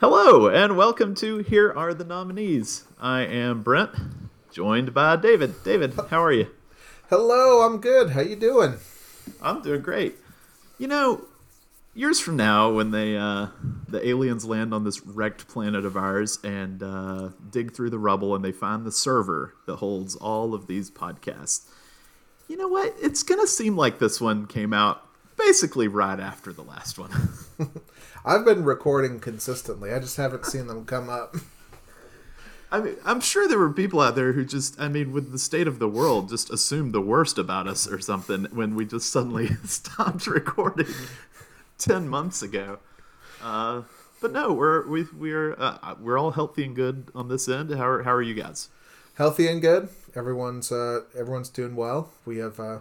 Hello, and welcome to Here Are the Nominees. I am Brent, joined by David. David, how are you? Hello, I'm good. How you doing? I'm doing great. You know, years from now, when they uh, the aliens land on this wrecked planet of ours and uh, dig through the rubble and they find the server that holds all of these podcasts, you know what? It's gonna seem like this one came out basically right after the last one. I've been recording consistently. I just haven't seen them come up. I mean, I'm sure there were people out there who just, I mean, with the state of the world, just assumed the worst about us or something when we just suddenly stopped recording ten months ago. Uh, but no, we're we we're uh, we're all healthy and good on this end. How are how are you guys? Healthy and good. Everyone's uh, everyone's doing well. We have uh,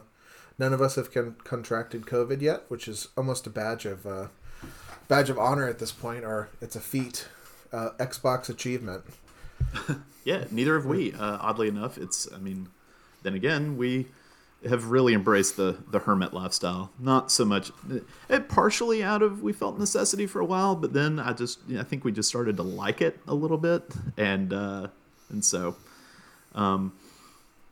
none of us have con- contracted COVID yet, which is almost a badge of uh, badge of honor at this point, or it's a feat, uh, Xbox achievement. yeah, neither have we. Uh, oddly enough, it's. I mean, then again, we have really embraced the the hermit lifestyle. Not so much, it partially out of we felt necessity for a while, but then I just I think we just started to like it a little bit, and uh, and so. Um,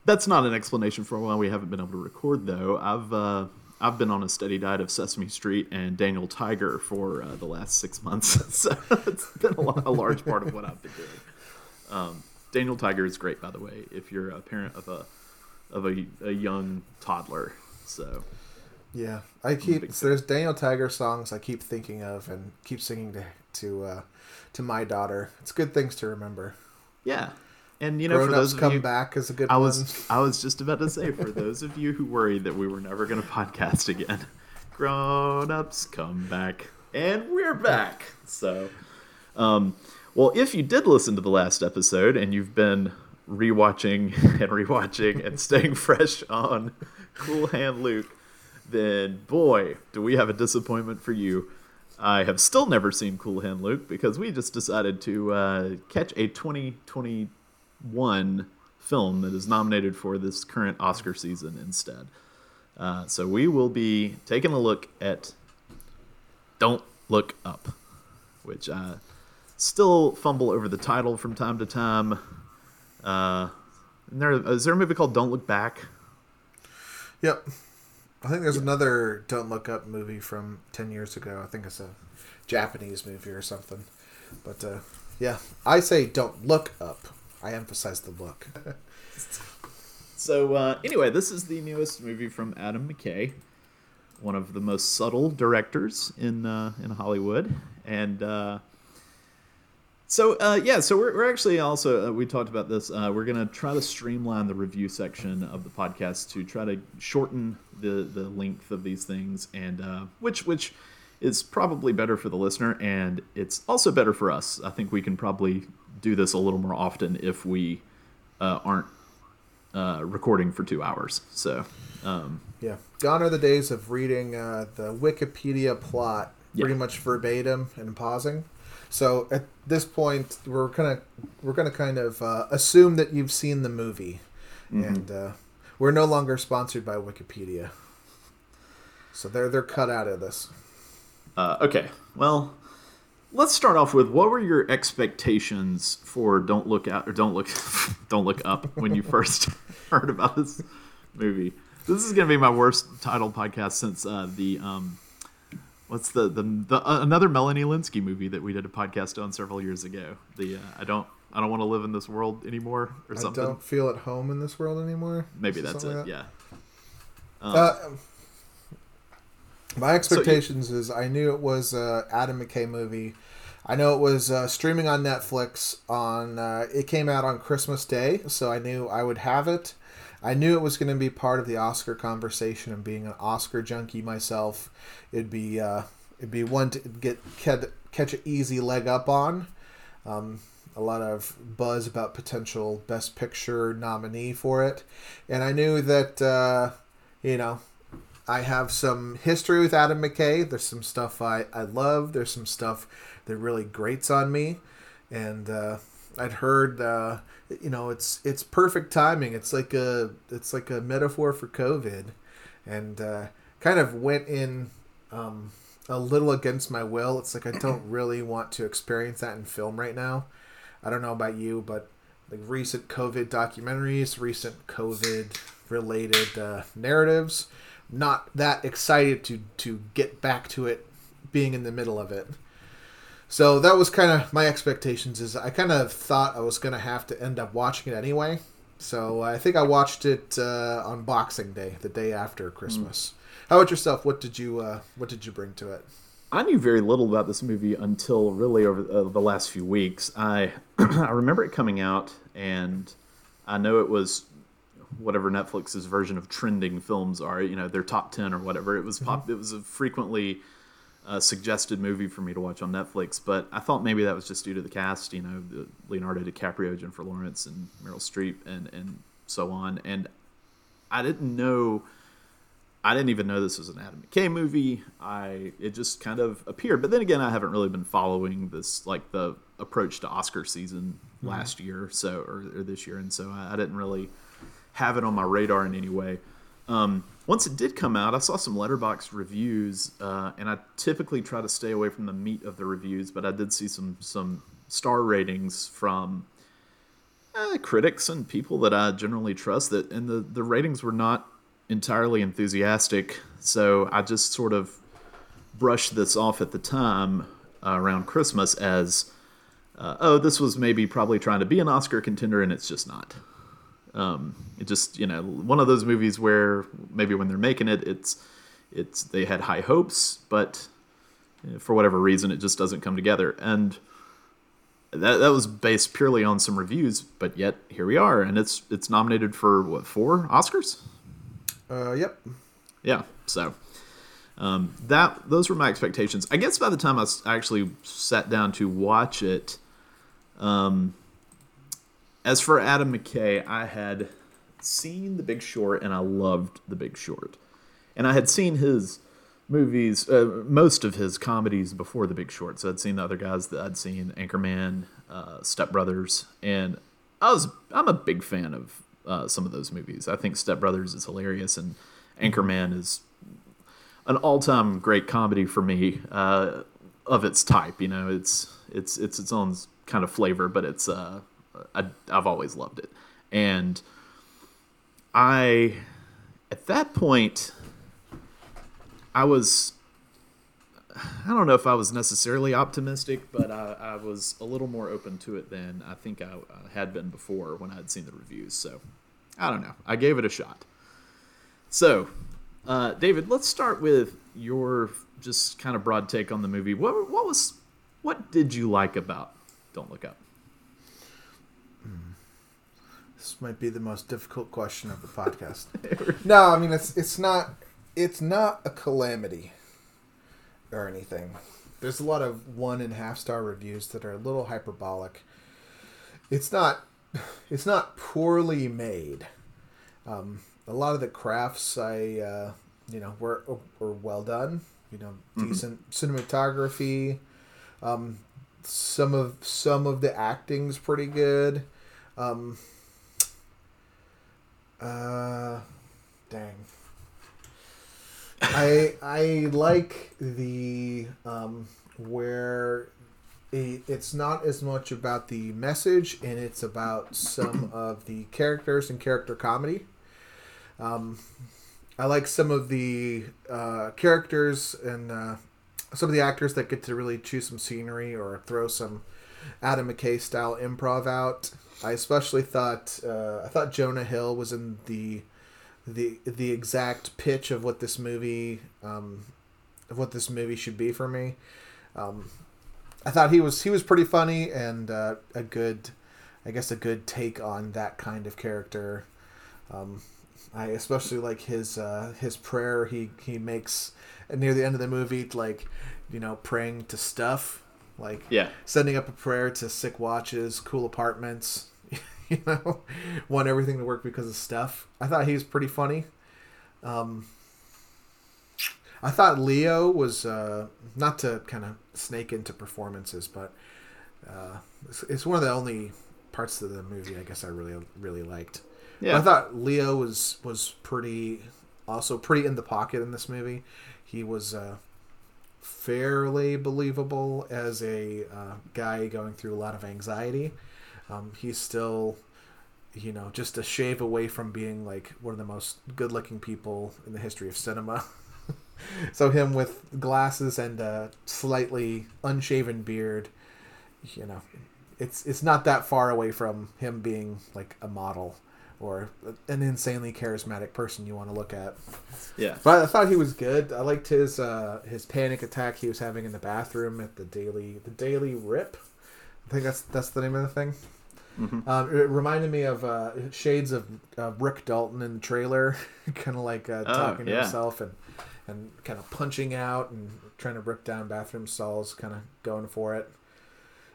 that's not an explanation for why we haven't been able to record, though. I've uh, I've been on a steady diet of Sesame Street and Daniel Tiger for uh, the last six months, so it's been a, lot, a, large part of what I've been doing. Um, Daniel Tiger is great, by the way, if you're a parent of a of a, a young toddler. So yeah, I keep there's Daniel Tiger songs I keep thinking of and keep singing to to uh, to my daughter. It's good things to remember. Yeah, and you know, Grown for those of come you, back is a good I one. was I was just about to say for those of you who worried that we were never going to podcast again, grown ups come back, and we're back. So, um, well, if you did listen to the last episode and you've been rewatching and rewatching and staying fresh on Cool Hand Luke, then boy, do we have a disappointment for you. I have still never seen Cool Hand Luke because we just decided to uh, catch a 2020 one film that is nominated for this current Oscar season instead. Uh, so we will be taking a look at Don't Look Up, which I still fumble over the title from time to time. Uh, there, is there a movie called Don't Look Back? Yep. I think there's another Don't Look Up movie from 10 years ago. I think it's a Japanese movie or something. But uh, yeah, I say Don't Look Up. I emphasize the look. so uh, anyway, this is the newest movie from Adam McKay, one of the most subtle directors in uh, in Hollywood, and uh, so uh, yeah, so we're, we're actually also uh, we talked about this. Uh, we're gonna try to streamline the review section of the podcast to try to shorten the the length of these things, and which which is probably better for the listener, and it's also better for us. I think we can probably do this a little more often if we uh, aren't uh, recording for two hours. So, um, yeah, gone are the days of reading uh, the Wikipedia plot yeah. pretty much verbatim and pausing. So at this point, we're gonna we're gonna kind of uh, assume that you've seen the movie, mm-hmm. and uh, we're no longer sponsored by Wikipedia. So they're they're cut out of this. Uh, okay, well, let's start off with what were your expectations for Don't Look Out or Don't Look Don't Look Up when you first heard about this movie? This is going to be my worst title podcast since uh, the um, what's the the, the uh, another Melanie Lynskey movie that we did a podcast on several years ago. The uh, I don't I don't want to live in this world anymore or something. I don't feel at home in this world anymore. Maybe that's it. Like that? Yeah. Uh, um, my expectations so you, is I knew it was a Adam McKay movie. I know it was uh, streaming on Netflix on. Uh, it came out on Christmas Day, so I knew I would have it. I knew it was going to be part of the Oscar conversation, and being an Oscar junkie myself, it'd be uh, it'd be one to get catch an easy leg up on. Um, a lot of buzz about potential Best Picture nominee for it, and I knew that uh, you know I have some history with Adam McKay. There's some stuff I, I love. There's some stuff that really grates on me. And uh, I'd heard, uh, you know, it's it's perfect timing. It's like a it's like a metaphor for COVID, and uh, kind of went in um, a little against my will. It's like I don't really want to experience that in film right now. I don't know about you, but like recent COVID documentaries, recent COVID related uh, narratives, not that excited to to get back to it, being in the middle of it. So that was kind of my expectations. Is I kind of thought I was gonna have to end up watching it anyway. So I think I watched it uh, on Boxing Day, the day after Christmas. Mm. How about yourself? What did you uh, What did you bring to it? I knew very little about this movie until really over uh, the last few weeks. I I remember it coming out, and I know it was whatever Netflix's version of trending films are. You know, their top ten or whatever. It was pop. Mm-hmm. It was a frequently uh, suggested movie for me to watch on Netflix, but I thought maybe that was just due to the cast. You know, Leonardo DiCaprio, Jennifer Lawrence, and Meryl Streep, and and so on. And I didn't know I didn't even know this was an Adam McKay movie. I it just kind of appeared, but then again, I haven't really been following this like the approach to Oscar season mm-hmm. last year, so or, or, this year, and so I, I, didn't really have it on my radar in any way. Um, once it did come out, I saw some Letterboxd reviews, uh, and I typically try to stay away from the meat of the reviews, but I did see some some star ratings from uh, critics and people that I generally trust. That and the the ratings were not entirely enthusiastic, so I just sort of brushed this off at the time uh, around Christmas as, uh, oh, this was maybe probably trying to be an Oscar contender, and it's just not. Um, it just you know one of those movies where maybe when they're making it, it's it's they had high hopes, but for whatever reason, it just doesn't come together. And that that was based purely on some reviews, but yet here we are, and it's it's nominated for what four Oscars? Uh, yep. Yeah. So um, that those were my expectations. I guess by the time I actually sat down to watch it, um, as for Adam McKay, I had seen The Big Short and I loved The Big Short, and I had seen his movies, uh, most of his comedies before The Big Short. So I'd seen the other guys that I'd seen, Anchorman, uh, Step Brothers, and I was I'm a big fan of uh, some of those movies. I think Step Brothers is hilarious, and Anchorman is an all-time great comedy for me uh, of its type. You know, it's it's it's its own kind of flavor, but it's uh, I, I've always loved it, and I at that point I was I don't know if I was necessarily optimistic, but I, I, was a little more open to it than I think I, had been before when I had seen the reviews. So I don't know. I gave it a shot. So, uh, David, let's start with your just kind of broad take on the movie. What, what was what did you like about Don't Look Up? This might be the most difficult question of the podcast. no, I mean it's it's not it's not a calamity or anything. There's a lot of one and half star reviews that are a little hyperbolic. It's not it's not poorly made. Um, a lot of the crafts I uh, you know were were well done. You know, mm-hmm. decent cinematography. Um, some of some of the acting's pretty good. Um, uh, dang. I I like the um, where it, it's not as much about the message and it's about some of the characters and character comedy. Um, I like some of the uh, characters and uh, some of the actors that get to really choose some scenery or throw some Adam McKay style improv out. I especially thought uh, I thought Jonah Hill was in the the the exact pitch of what this movie um, of what this movie should be for me. Um, I thought he was he was pretty funny and uh, a good, I guess a good take on that kind of character. Um, I especially like his uh, his prayer he he makes near the end of the movie, like you know praying to stuff, like yeah, sending up a prayer to sick watches, cool apartments, you know, want everything to work because of stuff. I thought he was pretty funny. Um, I thought Leo was uh, not to kind of snake into performances, but uh, it's, it's, one of the only parts of the movie I guess I really really liked. Yeah, but I thought Leo was was pretty also pretty in the pocket in this movie. He was uh, fairly believable as a uh, guy going through a lot of anxiety. Um, he's still, you know, just a shave away from being like one of the most good-looking people in the history of cinema. so him with glasses and a slightly unshaven beard, you know, it's it's not that far away from him being like a model or an insanely charismatic person you want to look at. Yeah. But I thought he was good. I liked his uh, his panic attack he was having in the bathroom at the daily the daily rip. I think that's that's the name of the thing. Mm-hmm. Um, it reminded me of uh, shades of uh, Rick Dalton in the trailer, kind of like uh, oh, talking oh, yeah. to himself and and kind of punching out and trying to rip down bathroom stalls, kind of going for it.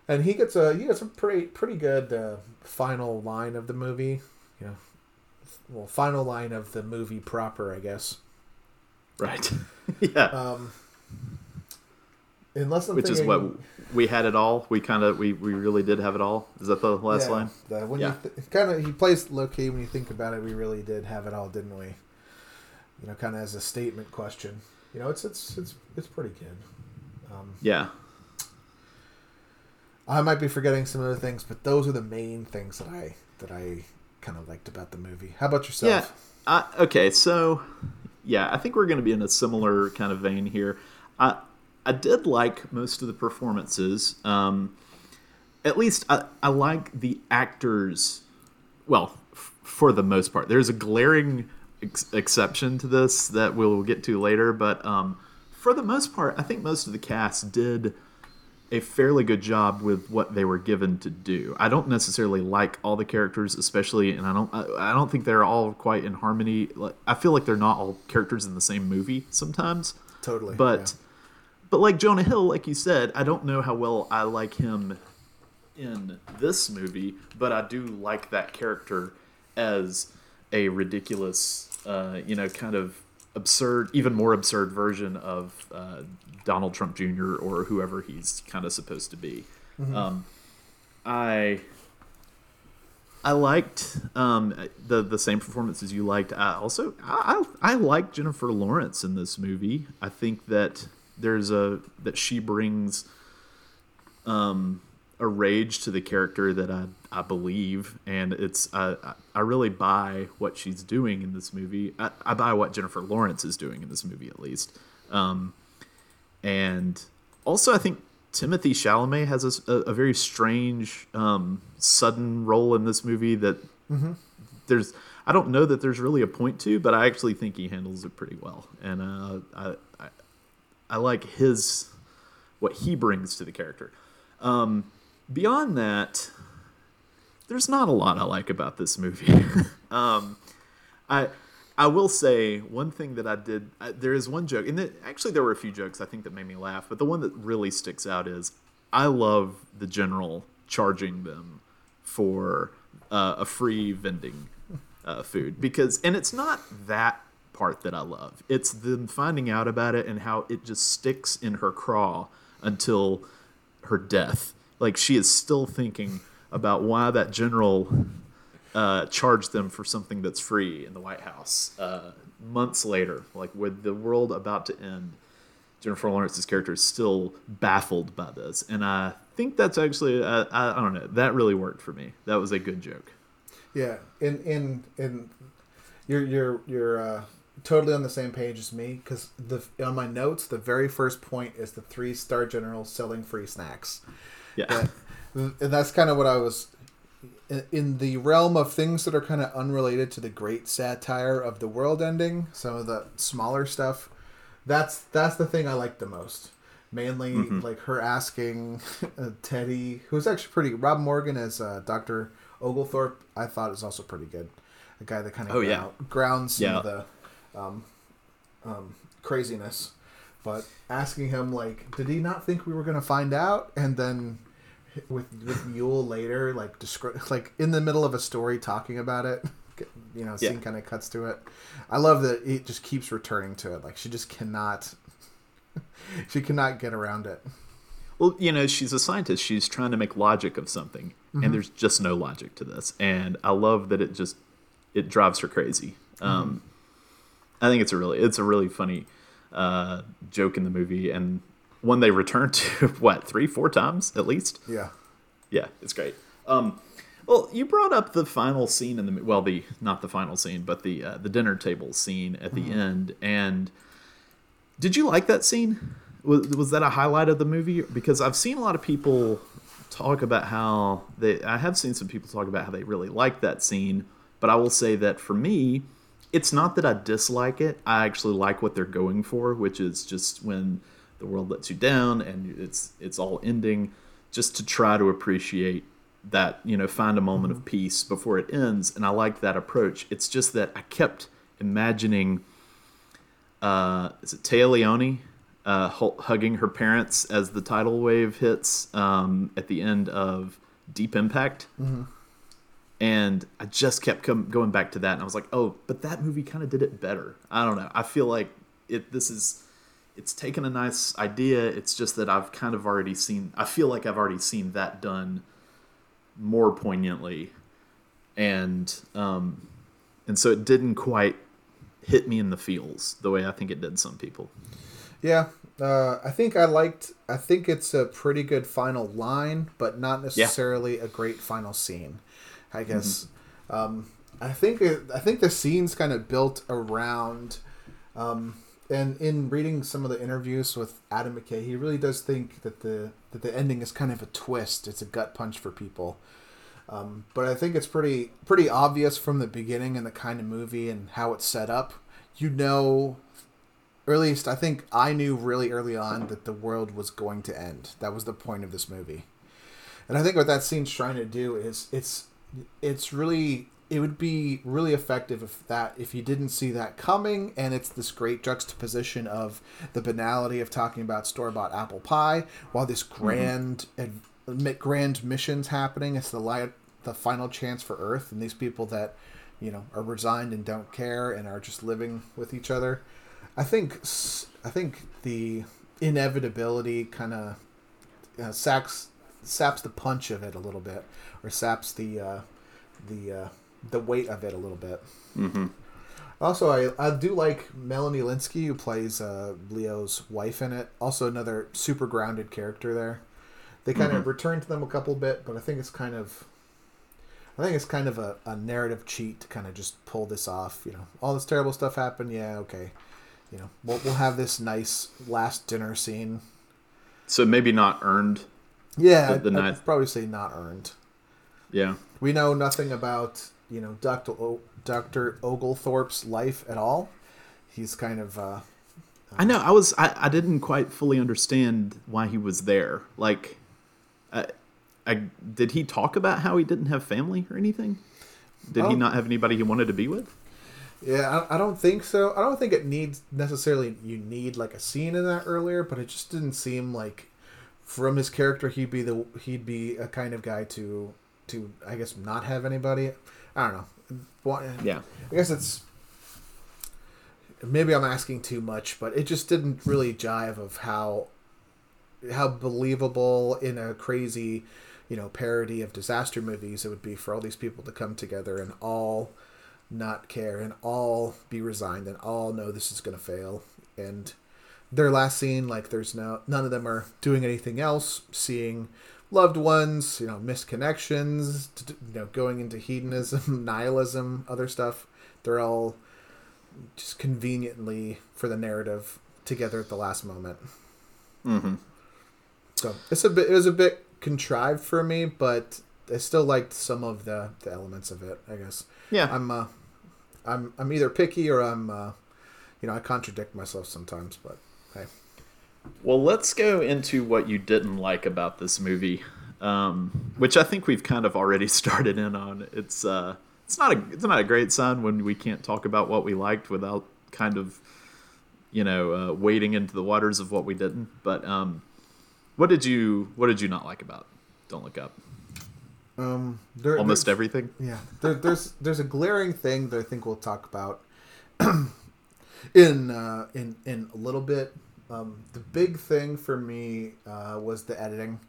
And he gets a he gets a pretty pretty good uh, final line of the movie you know, well, final line of the movie proper, I guess. Right. yeah. Um, unless which is what we had it all. We kind of we, we really did have it all. Is that the last yeah, line? The, when yeah. Th- kind of he plays low key when you think about it. We really did have it all, didn't we? You know, kind of as a statement question. You know, it's it's it's it's pretty good. Um, yeah. I might be forgetting some other things, but those are the main things that I that I kind of liked about the movie. How about yourself? Yeah. okay, so yeah, I think we're going to be in a similar kind of vein here. I I did like most of the performances. Um, at least I, I like the actors. Well, f- for the most part, there's a glaring ex- exception to this that we'll get to later, but um, for the most part, I think most of the cast did a fairly good job with what they were given to do. I don't necessarily like all the characters, especially, and I don't I, I don't think they're all quite in harmony. I feel like they're not all characters in the same movie sometimes. Totally. But yeah. but like Jonah Hill, like you said, I don't know how well I like him in this movie, but I do like that character as a ridiculous, uh, you know, kind of absurd, even more absurd version of uh, Donald Trump Jr. or whoever he's kind of supposed to be. Mm-hmm. Um, I I liked um, the the same performances you liked. I also I I like Jennifer Lawrence in this movie. I think that there's a that she brings um, a rage to the character that I I believe, and it's I I really buy what she's doing in this movie. I, I buy what Jennifer Lawrence is doing in this movie at least. Um, and also I think Timothée Chalamet has a, a very strange, um, sudden role in this movie that mm-hmm. there's. I don't know that there's really a point to, but I actually think he handles it pretty well, and uh, I, I, I like his what he brings to the character. Um, beyond that, there's not a lot I like about this movie. um, I I will say one thing that I did. I, there is one joke, and the, actually there were a few jokes I think that made me laugh, but the one that really sticks out is I love the general charging them for uh, a free vending uh, food because, and it's not that part that I love. It's them finding out about it and how it just sticks in her craw until her death. Like she is still thinking about why that general uh, charged them for something that's free in the White House. Uh, months later, like with the world about to end, Jennifer Lawrence's character is still baffled by this, and I think that's actually uh, I, I don't know that really worked for me. That was a good joke. Yeah, and in in you're you're you're uh, totally on the same page as me because the on my notes the very first point is the three star general selling free snacks. Yeah, and that's kind of what I was in the realm of things that are kind of unrelated to the great satire of the world ending, some of the smaller stuff, that's that's the thing I like the most. Mainly, mm-hmm. like her asking uh, Teddy, who's actually pretty. Rob Morgan as uh, Doctor Oglethorpe, I thought is also pretty good. A guy that kind of oh, yeah. grounds some yeah. of the um, um, craziness, but asking him like, did he not think we were going to find out? And then with with Yule later, like descri- like in the middle of a story talking about it. You know, scene yeah. kind of cuts to it. I love that it just keeps returning to it. Like she just cannot, she cannot get around it. Well, you know, she's a scientist. She's trying to make logic of something, mm-hmm. and there's just no logic to this. And I love that it just it drives her crazy. Mm-hmm. Um, I think it's a really it's a really funny uh, joke in the movie, and one they return to what three, four times at least. Yeah. Yeah, it's great. Um, well, you brought up the final scene in the well, the not the final scene, but the uh, the dinner table scene at the mm-hmm. end. And did you like that scene? Was was that a highlight of the movie? Because I've seen a lot of people talk about how they. I have seen some people talk about how they really like that scene, but I will say that for me, it's not that I dislike it. I actually like what they're going for, which is just when the world lets you down and it's it's all ending, just to try to appreciate that you know find a moment mm-hmm. of peace before it ends. And i like that approach. It's just that i kept imagining uh is it Téa Leoni uh hugging her parents as the tidal wave hits um at the end of deep impact. Mm-hmm. and i just kept com- going back to that and i was like oh but that movie kind of did it better. I don't know. I feel like it this is it's taken a nice idea it's just that i've kind of already seen i feel like i've already seen that done more poignantly, and um, and so it didn't quite hit me in the feels the way I think it did some people. Yeah, uh, I think I liked. I think it's a pretty good final line, but not necessarily yeah. a great final scene. I guess. Mm-hmm. Um, I think it, I think the scene's kind of built around. Um, and in reading some of the interviews with Adam McKay, he really does think that the that the ending is kind of a twist. It's a gut punch for people. Um, but I think it's pretty pretty obvious from the beginning and the kind of movie and how it's set up. You know, or at least I think I knew really early on that the world was going to end. That was the point of this movie. And I think what that scene's trying to do is it's it's really it would be really effective if that if you didn't see that coming and it's this great juxtaposition of the banality of talking about store bought apple pie while this mm-hmm. grand mm-hmm. grand missions happening it's the light the final chance for earth and these people that you know are resigned and don't care and are just living with each other i think i think the inevitability kind of uh, saps saps the punch of it a little bit or saps the uh, the uh, the weight of it a little bit. Mm-hmm. Also, I, I do like Melanie Lynskey, who plays uh, Leo's wife in it. Also, another super grounded character there. They kind mm-hmm. of return to them a couple bit, but I think it's kind of, I think it's kind of a, a narrative cheat to kind of just pull this off. You know, all this terrible stuff happened. Yeah, okay. You know, we'll we'll have this nice last dinner scene. So maybe not earned. Yeah, the, the I'd, I'd probably say not earned. Yeah. We know nothing about you know Doctor o- Doctor Oglethorpe's life at all. He's kind of. Uh, uh, I know. I was. I, I didn't quite fully understand why he was there. Like, I, I did he talk about how he didn't have family or anything? Did he um, not have anybody he wanted to be with? Yeah, I, I don't think so. I don't think it needs necessarily you need like a scene in that earlier, but it just didn't seem like from his character he'd be the he'd be a kind of guy to to I guess not have anybody. I don't know. Yeah. I guess it's maybe I'm asking too much, but it just didn't really jive of how how believable in a crazy, you know, parody of disaster movies it would be for all these people to come together and all not care and all be resigned and all know this is going to fail and their last scene like there's no none of them are doing anything else seeing loved ones, you know, missed connections, you know, going into hedonism, nihilism, other stuff. They're all just conveniently for the narrative together at the last moment. Mm-hmm. So it's a bit. It was a bit contrived for me, but I still liked some of the, the elements of it. I guess. Yeah. I'm. Uh, I'm. I'm either picky or I'm. Uh, you know, I contradict myself sometimes, but. Well, let's go into what you didn't like about this movie, um, which I think we've kind of already started in on. It's uh, it's not a it's not a great sign when we can't talk about what we liked without kind of, you know, uh, wading into the waters of what we didn't. But um, what did you what did you not like about Don't Look Up? Um, there, almost everything. Yeah, there, there's there's a glaring thing that I think we'll talk about in uh, in in a little bit um, the big thing for me uh, was the editing.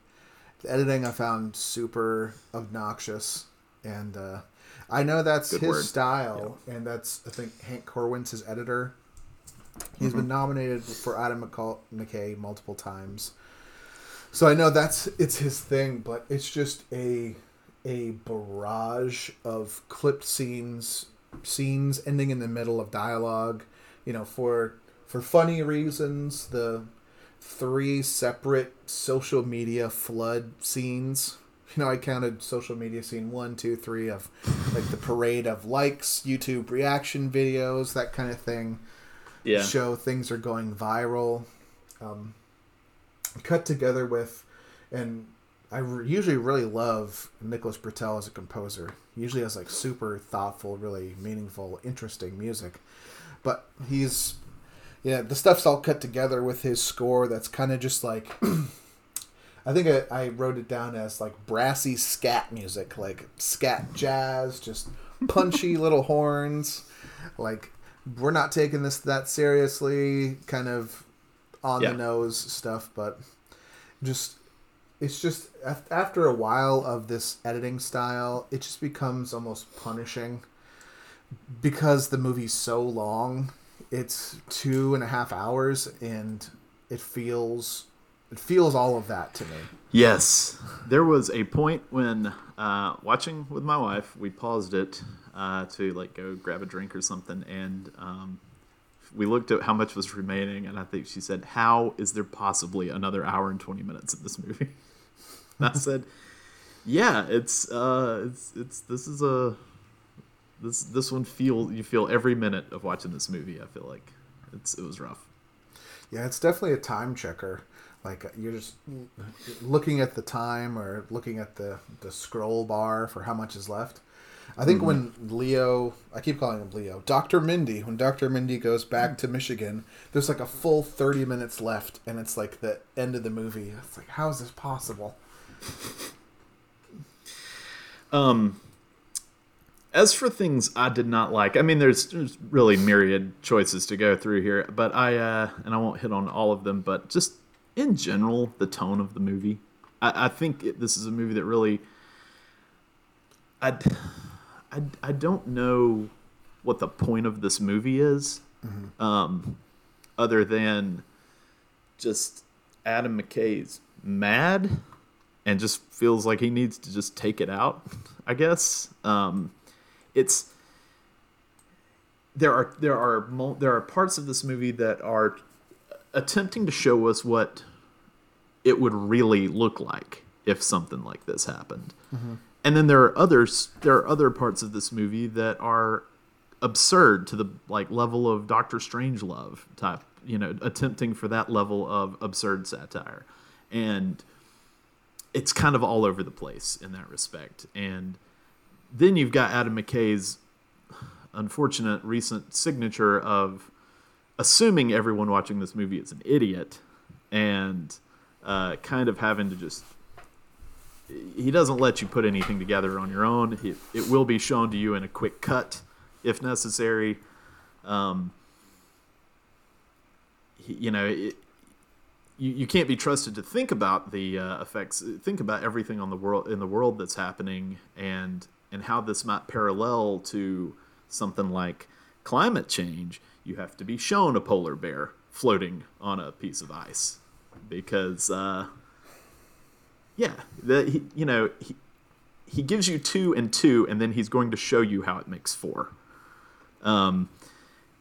The editing I found super obnoxious, and uh, I know that's Good his word. style, yeah. and that's I think Hank Corwin's his editor. He's mm-hmm. been nominated for Adam McKay multiple times. So I know that's it's his thing, but it's just a a barrage of clipped scenes, scenes ending in the middle of dialogue. You know, for for funny reasons, the three separate social media flood scenes. You know, I counted social media scene one, two, three of like the parade of likes, YouTube reaction videos, that kind of thing. Yeah. Show things are going viral. Um, cut together with, and I re- usually really love Nicholas Britell as a composer. He usually has like super thoughtful, really meaningful, interesting music. But he's yeah, the stuff's all cut together with his score. That's kind of just like I think I, I, wrote it down as like brassy scat music, like scat jazz, just punchy little horns. Like we're not taking this that seriously, kind of on yeah. the nose stuff, but just it's just after a while of this editing style, it just becomes almost punishing because the movie's so long it's two and a half hours and it feels it feels all of that to me. Yes. There was a point when uh, watching with my wife we paused it uh, to like go grab a drink or something and um, we looked at how much was remaining and i think she said how is there possibly another hour and 20 minutes of this movie? And i said yeah it's uh it's it's this is a this this one feel you feel every minute of watching this movie. I feel like it's it was rough. Yeah, it's definitely a time checker. Like you're just looking at the time or looking at the the scroll bar for how much is left. I think mm-hmm. when Leo, I keep calling him Leo, Dr. Mindy, when Dr. Mindy goes back to Michigan, there's like a full 30 minutes left, and it's like the end of the movie. It's like, how is this possible? Um, as for things I did not like, I mean, there's, there's really myriad choices to go through here, but I uh, and I won't hit on all of them, but just in general, the tone of the movie. I, I think it, this is a movie that really. I, I, I don't know what the point of this movie is, mm-hmm. um, other than just Adam McKay's mad and just feels like he needs to just take it out. I guess. Um, it's there are there are there are parts of this movie that are attempting to show us what it would really look like if something like this happened. Mm-hmm. And then there are others there are other parts of this movie that are absurd to the like level of Doctor Strangelove type, you know, attempting for that level of absurd satire. And it's kind of all over the place in that respect. And then you've got Adam McKay's unfortunate recent signature of assuming everyone watching this movie is an idiot and uh, kind of having to just he doesn't let you put anything together on your own. It, it will be shown to you in a quick cut if necessary. Um, you know it, you, you can't be trusted to think about the uh, effects think about everything on the world in the world that's happening and and how this might parallel to something like climate change, you have to be shown a polar bear floating on a piece of ice. Because uh, yeah the, he, you know he, he gives you two and two and then he's going to show you how it makes four. Um,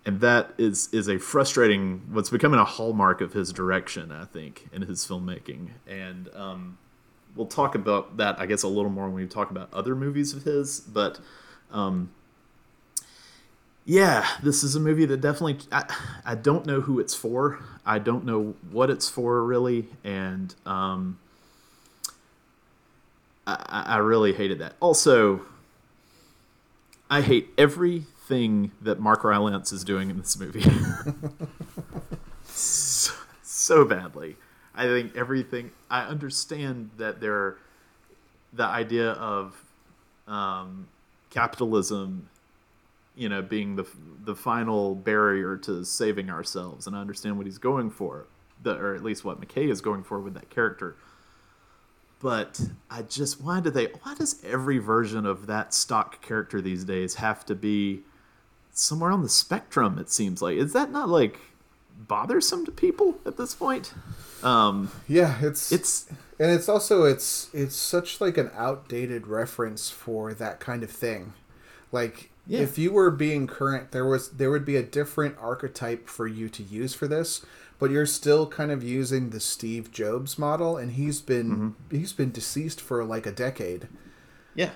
and that is is a frustrating what's becoming a hallmark of his direction i think in his filmmaking. And um, we'll talk about that, I guess, a little more when we talk about other movies of his. But um, yeah, this is a movie that definitely I, I don't know who it's for. I don't know what it's for really, and um, I, I really hated that. Also, I hate everything that Mark Rylance is doing in this movie. so, so badly. I think everything. I understand that there, the idea of um, capitalism, you know, being the the final barrier to saving ourselves, and I understand what he's going for, the, or at least what McKay is going for with that character. But I just why do they? Why does every version of that stock character these days have to be somewhere on the spectrum? It seems like is that not like bothersome to people at this point. Um, yeah, it's it's and it's also it's it's such like an outdated reference for that kind of thing. Like yeah. if you were being current, there was there would be a different archetype for you to use for this, but you're still kind of using the Steve Jobs model, and he's been mm-hmm. he's been deceased for like a decade. Yeah,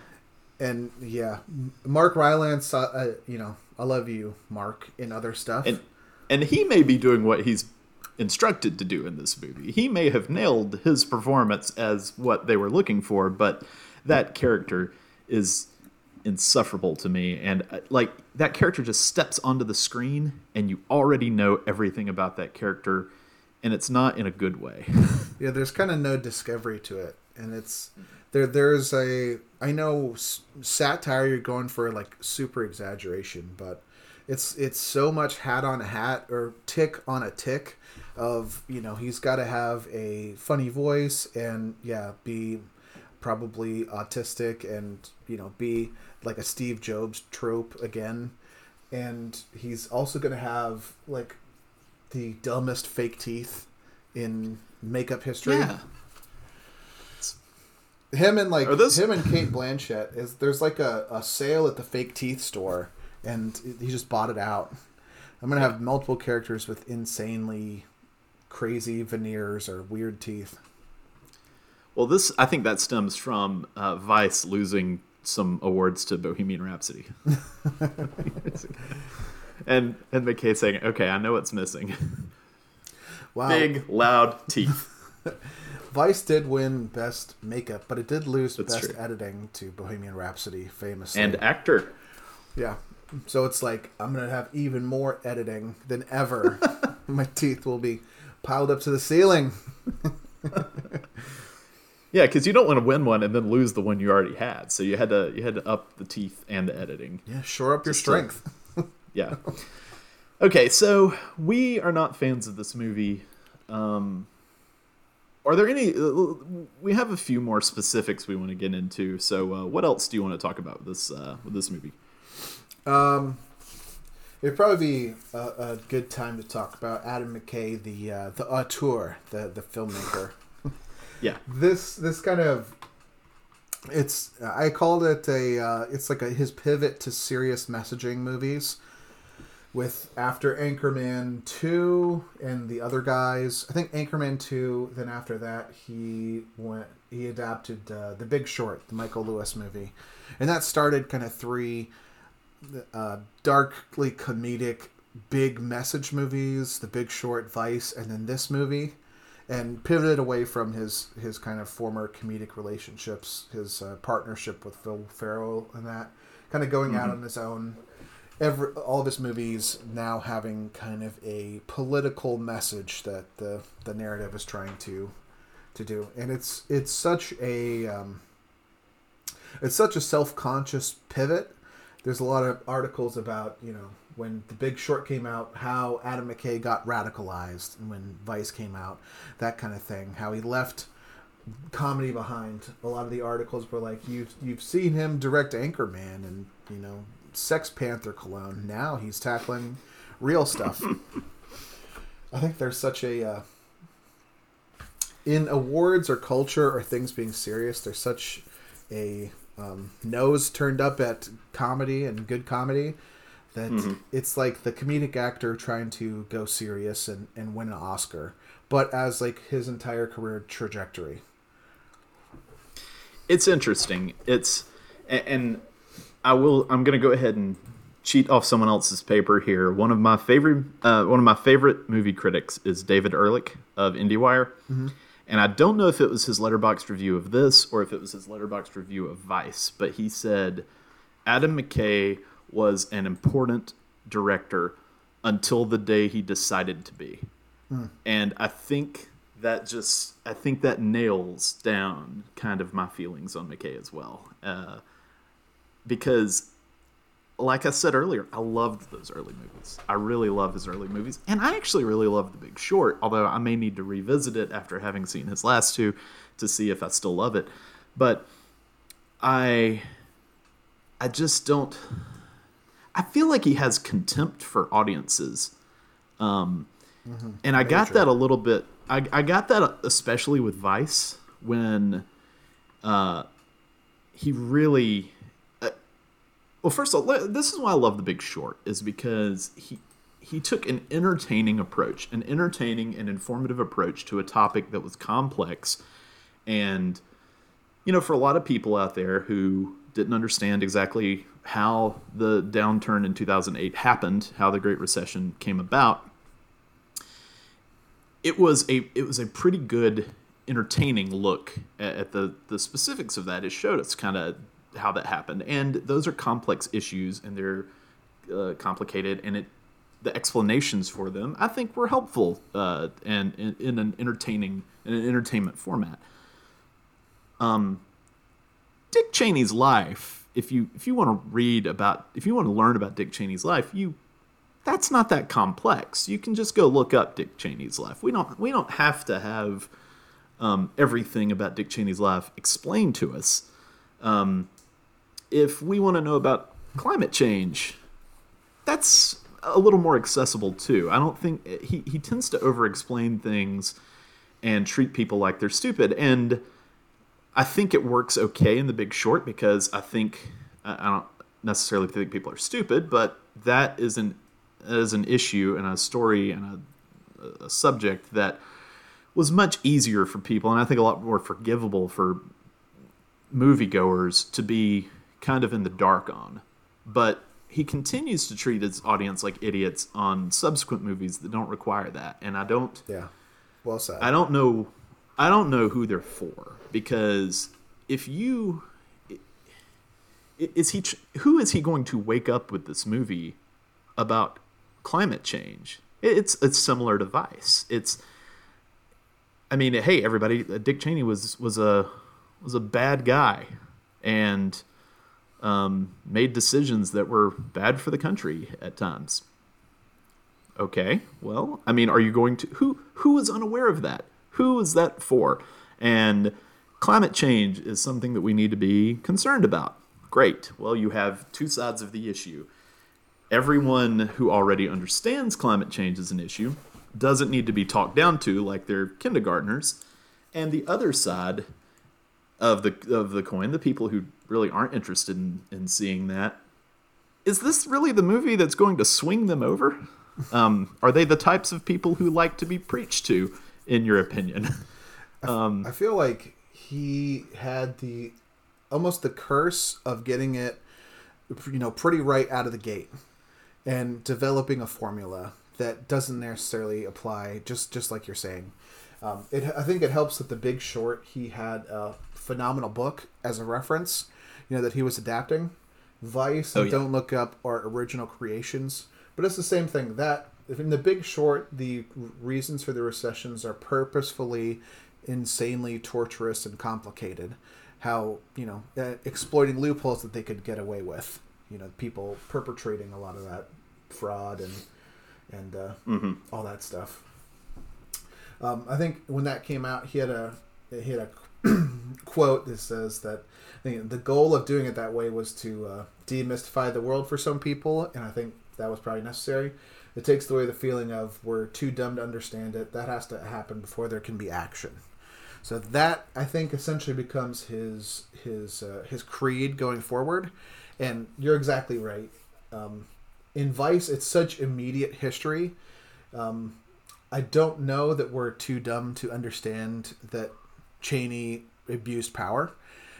and yeah, Mark Rylance, uh, uh, you know, I love you, Mark, in other stuff, and and he may be doing what he's instructed to do in this movie. He may have nailed his performance as what they were looking for, but that character is insufferable to me and uh, like that character just steps onto the screen and you already know everything about that character and it's not in a good way. yeah, there's kind of no discovery to it and it's there there's a I know satire you're going for like super exaggeration, but it's it's so much hat on a hat or tick on a tick of you know he's got to have a funny voice and yeah be probably autistic and you know be like a Steve Jobs trope again and he's also going to have like the dumbest fake teeth in makeup history. Yeah. Him and like those... him and Cate Blanchett is there's like a, a sale at the fake teeth store and he just bought it out. I'm gonna have multiple characters with insanely crazy veneers or weird teeth. Well, this I think that stems from uh, Vice losing some awards to Bohemian Rhapsody, and and McKay saying, "Okay, I know what's missing." Wow. Big, loud teeth. Vice did win Best Makeup, but it did lose That's Best true. Editing to Bohemian Rhapsody, famously. And actor. Yeah. So it's like I'm gonna have even more editing than ever. My teeth will be piled up to the ceiling. yeah, because you don't want to win one and then lose the one you already had. So you had to you had to up the teeth and the editing. Yeah, shore up your strength. Yeah. Okay, so we are not fans of this movie. Um, are there any? Uh, we have a few more specifics we want to get into. So, uh, what else do you want to talk about with this uh, with this movie? Um, It'd probably be a, a, good time to talk about Adam McKay, the uh, the auteur, the the filmmaker. yeah. This this kind of it's I called it a uh, it's like a his pivot to serious messaging movies. With after Anchorman two and the other guys, I think Anchorman two. Then after that, he went he adapted uh, the Big Short, the Michael Lewis movie, and that started kind of three uh, darkly comedic big message movies, The Big Short, Vice, and then this movie, and pivoted away from his his kind of former comedic relationships, his uh, partnership with Will Ferrell, and that kind of going mm-hmm. out on his own. Every all of his movies now having kind of a political message that the the narrative is trying to to do, and it's it's such a um, it's such a self conscious pivot there's a lot of articles about you know when the Big Short came out, how Adam McKay got radicalized, and when Vice came out, that kind of thing. How he left comedy behind. A lot of the articles were like, "You've you've seen him direct Anchorman and you know Sex Panther cologne. Now he's tackling real stuff." I think there's such a uh, in awards or culture or things being serious. There's such a um, nose turned up at comedy and good comedy that mm-hmm. it's like the comedic actor trying to go serious and, and win an Oscar, but as like his entire career trajectory. It's interesting. It's and I will. I'm going to go ahead and cheat off someone else's paper here. One of my favorite, uh, one of my favorite movie critics is David Ehrlich of IndieWire. Mm-hmm and I don't know if it was his Letterboxd review of this or if it was his Letterboxd review of Vice, but he said Adam McKay was an important director until the day he decided to be. Hmm. And I think that just I think that nails down kind of my feelings on McKay as well. Uh, because like I said earlier, I loved those early movies. I really love his early movies, and I actually really love The Big Short. Although I may need to revisit it after having seen his last two to see if I still love it. But I, I just don't. I feel like he has contempt for audiences, um, mm-hmm. and I Major. got that a little bit. I, I got that especially with Vice when uh, he really. Well, first of all, this is why I love The Big Short is because he he took an entertaining approach, an entertaining and informative approach to a topic that was complex, and you know, for a lot of people out there who didn't understand exactly how the downturn in 2008 happened, how the Great Recession came about, it was a it was a pretty good entertaining look at, at the the specifics of that. It showed us kind of how that happened, and those are complex issues and they're uh, complicated, and it the explanations for them I think were helpful uh, and in, in, an entertaining in an entertainment format. Um, Dick Cheney's life, if you if you want to read about if you want to learn about Dick Cheney's life, you that's not that complex. You can just go look up Dick Cheney's life. We don't we don't have to have um, everything about Dick Cheney's life explained to us. Um, if we want to know about climate change, that's a little more accessible too. I don't think he he tends to over explain things and treat people like they're stupid and I think it works okay in The Big Short because I think I don't necessarily think people are stupid, but that is an as an issue and a story and a, a subject that was much easier for people and I think a lot more forgivable for moviegoers to be kind of in the dark on. But he continues to treat his audience like idiots on subsequent movies that don't require that. And I don't Yeah. Well said. I don't know I don't know who they're for because if you is he who is he going to wake up with this movie about climate change. It's a similar device. It's I mean, hey, everybody, Dick Cheney was was a was a bad guy and um, made decisions that were bad for the country at times. Okay, well, I mean, are you going to who who is unaware of that? Who is that for? And climate change is something that we need to be concerned about. Great. Well, you have two sides of the issue everyone who already understands climate change is an issue doesn't need to be talked down to like they're kindergartners. And the other side of the of the coin, the people who really aren't interested in, in seeing that, is this really the movie that's going to swing them over? Um, are they the types of people who like to be preached to, in your opinion? Um, I feel like he had the almost the curse of getting it, you know, pretty right out of the gate and developing a formula that doesn't necessarily apply just just like you're saying. Um, it, I think it helps that the Big Short he had a phenomenal book as a reference, you know that he was adapting. Vice oh, and yeah. Don't Look Up are original creations, but it's the same thing. That in the Big Short, the reasons for the recessions are purposefully insanely torturous and complicated. How you know uh, exploiting loopholes that they could get away with. You know, people perpetrating a lot of that fraud and and uh, mm-hmm. all that stuff. Um, I think when that came out, he had a he had a quote that says that the goal of doing it that way was to uh, demystify the world for some people, and I think that was probably necessary. It takes away the feeling of we're too dumb to understand it. That has to happen before there can be action. So that I think essentially becomes his his uh, his creed going forward. And you're exactly right. Um, in Vice, it's such immediate history. Um, I don't know that we're too dumb to understand that Cheney abused power.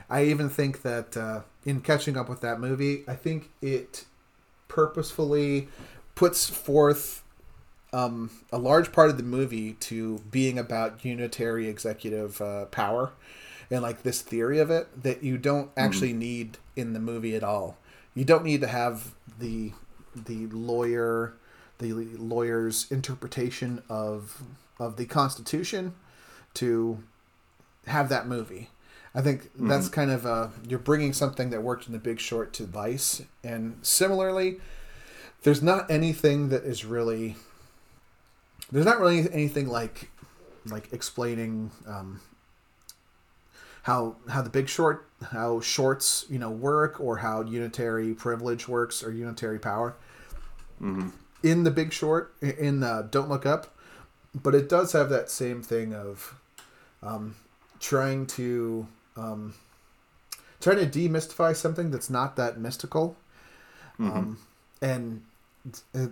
I even think that uh, in catching up with that movie, I think it purposefully puts forth um, a large part of the movie to being about unitary executive uh, power and like this theory of it that you don't actually mm-hmm. need in the movie at all. You don't need to have the the lawyer the lawyer's interpretation of of the Constitution to have that movie. I think mm-hmm. that's kind of a you're bringing something that worked in The Big Short to Vice, and similarly, there's not anything that is really there's not really anything like like explaining um, how how the Big Short how shorts you know work or how unitary privilege works or unitary power. Mm-hmm. In the Big Short, in uh, Don't Look Up, but it does have that same thing of um, trying to um, trying to demystify something that's not that mystical, mm-hmm. um, and it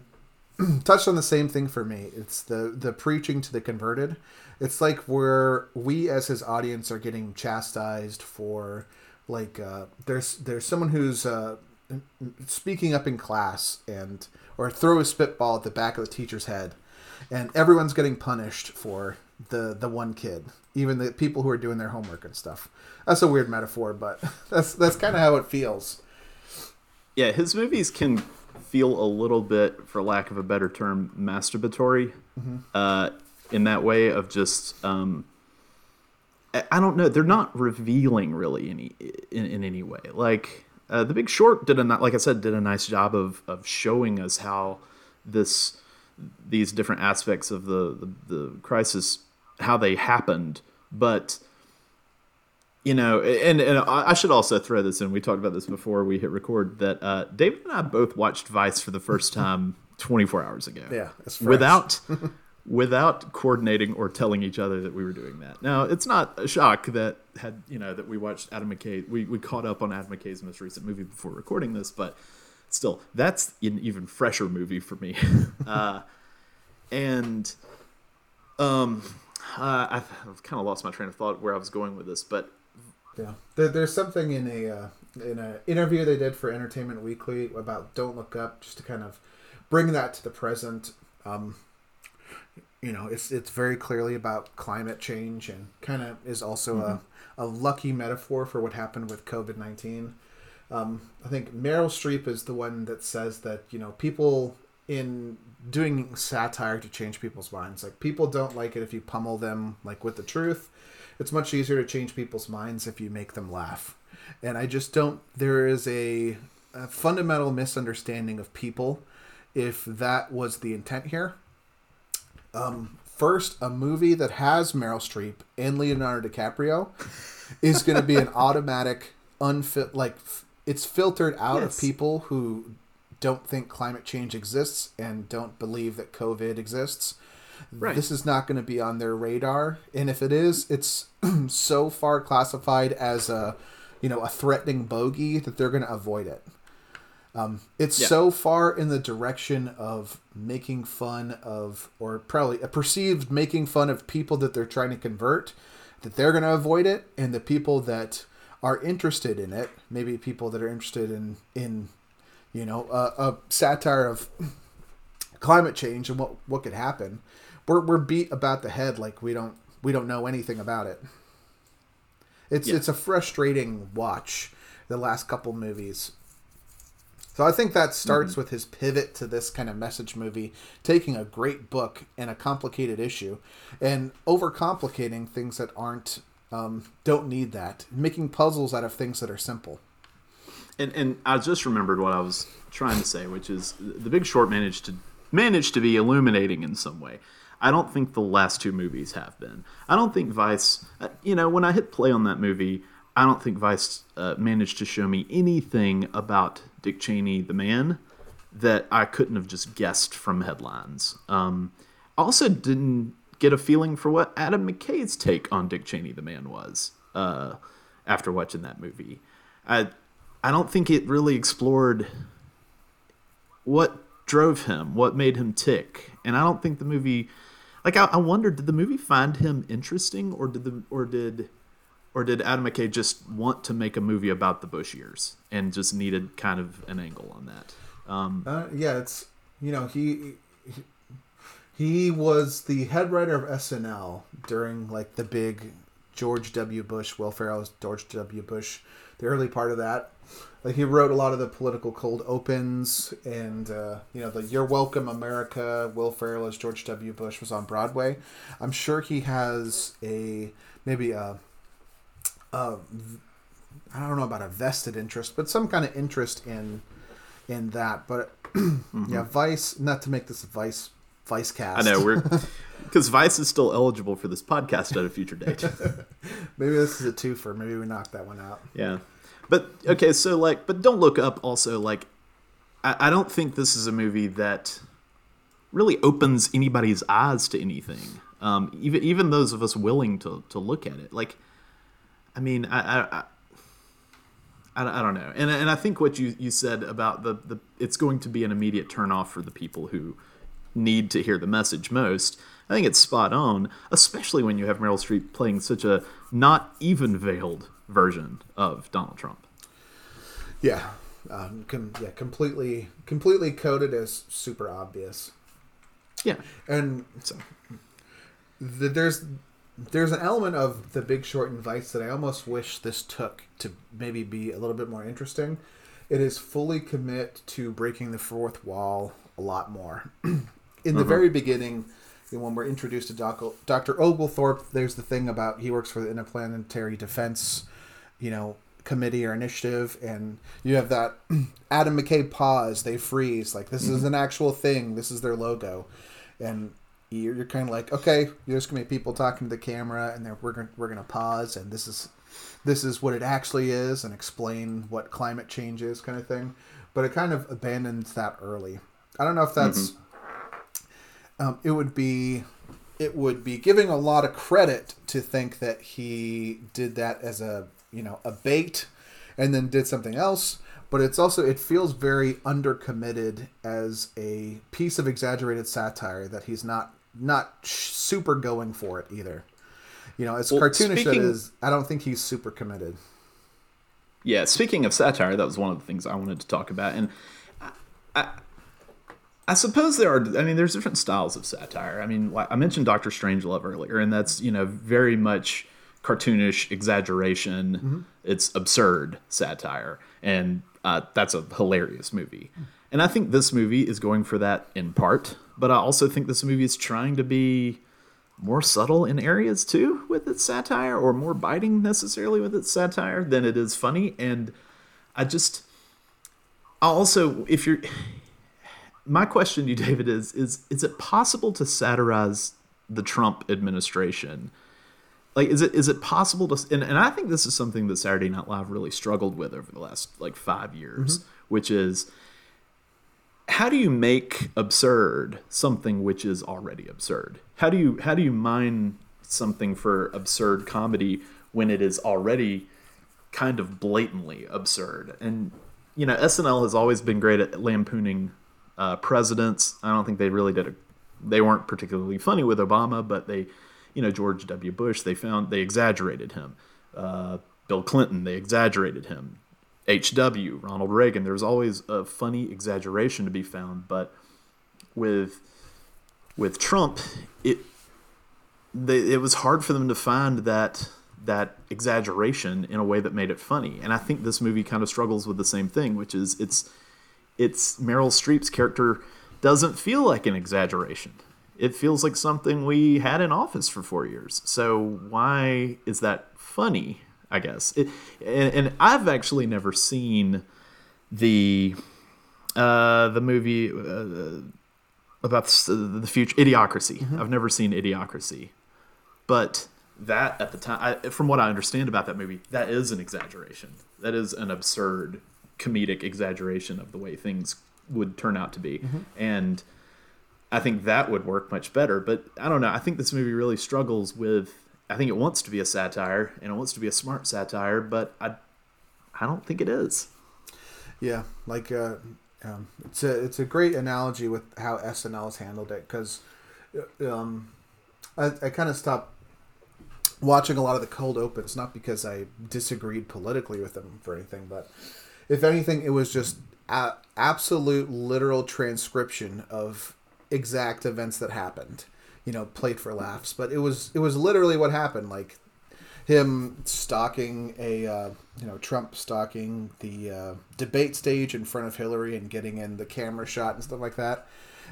touched on the same thing for me. It's the the preaching to the converted. It's like where we as his audience are getting chastised for like uh, there's there's someone who's uh, speaking up in class and or throw a spitball at the back of the teacher's head and everyone's getting punished for the the one kid even the people who are doing their homework and stuff that's a weird metaphor but that's that's kind of how it feels yeah his movies can feel a little bit for lack of a better term masturbatory mm-hmm. uh, in that way of just um, I don't know. They're not revealing really any in, in any way. Like uh, the Big Short did a like I said did a nice job of of showing us how this these different aspects of the, the, the crisis how they happened, but you know, and and I should also throw this in. We talked about this before we hit record. That uh, David and I both watched Vice for the first time 24 hours ago. Yeah, without without coordinating or telling each other that we were doing that. Now, it's not a shock that had you know that we watched Adam McKay. We we caught up on Adam McKay's most recent movie before recording this, but still, that's an even fresher movie for me. uh, and um, uh, I've, I've kind of lost my train of thought where I was going with this, but yeah, there, there's something in a uh, in an interview they did for Entertainment Weekly about "Don't Look Up," just to kind of bring that to the present. Um, you know, it's it's very clearly about climate change and kind of is also mm-hmm. a, a lucky metaphor for what happened with COVID nineteen. Um, I think Meryl Streep is the one that says that you know people in doing satire to change people's minds. Like people don't like it if you pummel them like with the truth. It's much easier to change people's minds if you make them laugh. And I just don't. There is a, a fundamental misunderstanding of people if that was the intent here um, first, a movie that has Meryl Streep and Leonardo DiCaprio is going to be an automatic unfit like it's filtered out yes. of people who don't think climate change exists and don't believe that COVID exists. Right. This is not going to be on their radar, and if it is, it's so far classified as a, you know, a threatening bogey that they're going to avoid it. Um, it's yeah. so far in the direction of making fun of, or probably a perceived making fun of people that they're trying to convert, that they're going to avoid it, and the people that are interested in it, maybe people that are interested in in, you know, a, a satire of climate change and what what could happen, we're we're beat about the head like we don't we don't know anything about it. It's yeah. it's a frustrating watch. The last couple movies so I think that starts mm-hmm. with his pivot to this kind of message movie, taking a great book and a complicated issue, and overcomplicating things that aren't um, don't need that, making puzzles out of things that are simple. And and I just remembered what I was trying to say, which is the Big Short managed to managed to be illuminating in some way. I don't think the last two movies have been. I don't think Vice. Uh, you know, when I hit play on that movie, I don't think Vice uh, managed to show me anything about Dick Cheney, the man, that I couldn't have just guessed from headlines. Um, I also didn't get a feeling for what Adam McKay's take on Dick Cheney, the man, was uh, after watching that movie. I I don't think it really explored what drove him, what made him tick, and I don't think the movie. Like I, I did the movie find him interesting, or did the or did or did Adam McKay just want to make a movie about the Bush years and just needed kind of an angle on that? Um, uh, yeah, it's you know he, he he was the head writer of SNL during like the big George W. Bush, Will Ferrell's George W. Bush, the early part of that. Like he wrote a lot of the political cold opens, and uh, you know the "You're Welcome America." Will Ferrell as George W. Bush was on Broadway. I'm sure he has a maybe a uh, don't know about a vested interest, but some kind of interest in in that. But mm-hmm. yeah, Vice. Not to make this a Vice Vice cast. I know we're because Vice is still eligible for this podcast at a future date. maybe this is a twofer. Maybe we knock that one out. Yeah, but okay. So like, but don't look up. Also, like, I, I don't think this is a movie that really opens anybody's eyes to anything. Um, even even those of us willing to to look at it. Like, I mean, I. I, I I, don't know, and and I think what you, you said about the, the it's going to be an immediate turnoff for the people who need to hear the message most. I think it's spot on, especially when you have Meryl Streep playing such a not even veiled version of Donald Trump. Yeah, um, com- yeah, completely, completely coded as super obvious. Yeah, and so the, there's there's an element of the Big Short and Vice that I almost wish this took to maybe be a little bit more interesting. It is fully commit to breaking the fourth wall a lot more. In the uh-huh. very beginning, when we're introduced to Doc, Dr. Oglethorpe, there's the thing about he works for the Interplanetary Defense, you know, committee or initiative, and you have that Adam McKay pause. They freeze, like this mm-hmm. is an actual thing. This is their logo, and you're, you're kind of like, okay, there's gonna be people talking to the camera, and we're gonna we're gonna pause, and this is this is what it actually is, and explain what climate change is, kind of thing. But it kind of abandons that early. I don't know if that's. Mm-hmm. Um, it would be it would be giving a lot of credit to think that he did that as a you know a bait and then did something else but it's also it feels very undercommitted as a piece of exaggerated satire that he's not not super going for it either. You know, as well, cartoonish speaking, that is, I don't think he's super committed. Yeah, speaking of satire, that was one of the things I wanted to talk about, and I, I, I suppose there are. I mean, there's different styles of satire. I mean, I mentioned Doctor Strangelove earlier, and that's you know very much cartoonish exaggeration. Mm-hmm. It's absurd satire, and uh, that's a hilarious movie. And I think this movie is going for that in part, but I also think this movie is trying to be more subtle in areas too with its satire, or more biting necessarily with its satire than it is funny. And I just, I also, if you're, my question to you, David, is is is it possible to satirize the Trump administration? Like, is it is it possible to? And, and I think this is something that Saturday Night Live really struggled with over the last like five years, mm-hmm. which is how do you make absurd something which is already absurd? How do you how do you mine something for absurd comedy when it is already kind of blatantly absurd? And you know, SNL has always been great at lampooning uh, presidents. I don't think they really did a. They weren't particularly funny with Obama, but they, you know, George W. Bush. They found they exaggerated him. Uh, Bill Clinton. They exaggerated him. H.W., Ronald Reagan. There's always a funny exaggeration to be found, but with with Trump, it they, it was hard for them to find that that exaggeration in a way that made it funny. And I think this movie kind of struggles with the same thing, which is it's it's Meryl Streep's character doesn't feel like an exaggeration. It feels like something we had in office for 4 years. So why is that funny? I guess. It, and, and, I've actually never seen the uh, the movie uh, about the future Idiocracy. Mm-hmm. I've never seen Idiocracy, but that at the time, I, from what I understand about that movie, that is an exaggeration. That is an absurd comedic exaggeration of the way things would turn out to be, mm-hmm. and I think that would work much better. But I don't know. I think this movie really struggles with I think it wants to be a satire and it wants to be a smart satire, but I I don't think it is. Yeah, like uh, um, it's a it's a great analogy with how SNL has handled it because uh, um, I, I kind of stopped watching a lot of the cold opens not because I disagreed politically with them for anything, but if anything, it was just a- absolute literal transcription of exact events that happened you know played for laughs but it was it was literally what happened like him stalking a uh, you know Trump stalking the uh, debate stage in front of Hillary and getting in the camera shot and stuff like that.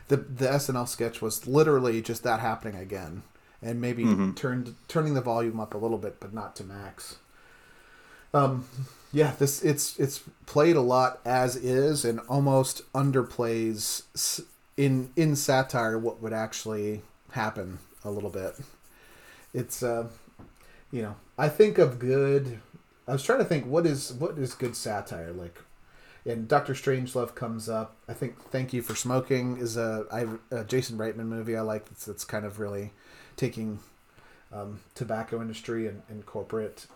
The the SNL sketch was literally just that happening again, and maybe mm-hmm. turned turning the volume up a little bit, but not to max. Um, yeah, this it's it's played a lot as is and almost underplays in in satire what would actually happen a little bit. It's uh, you know, I think of good. I was trying to think what is what is good satire like. and Doctor Strangelove comes up. I think Thank You for Smoking is a, I, a Jason Reitman movie I like. That's, that's kind of really taking um, tobacco industry and, and corporate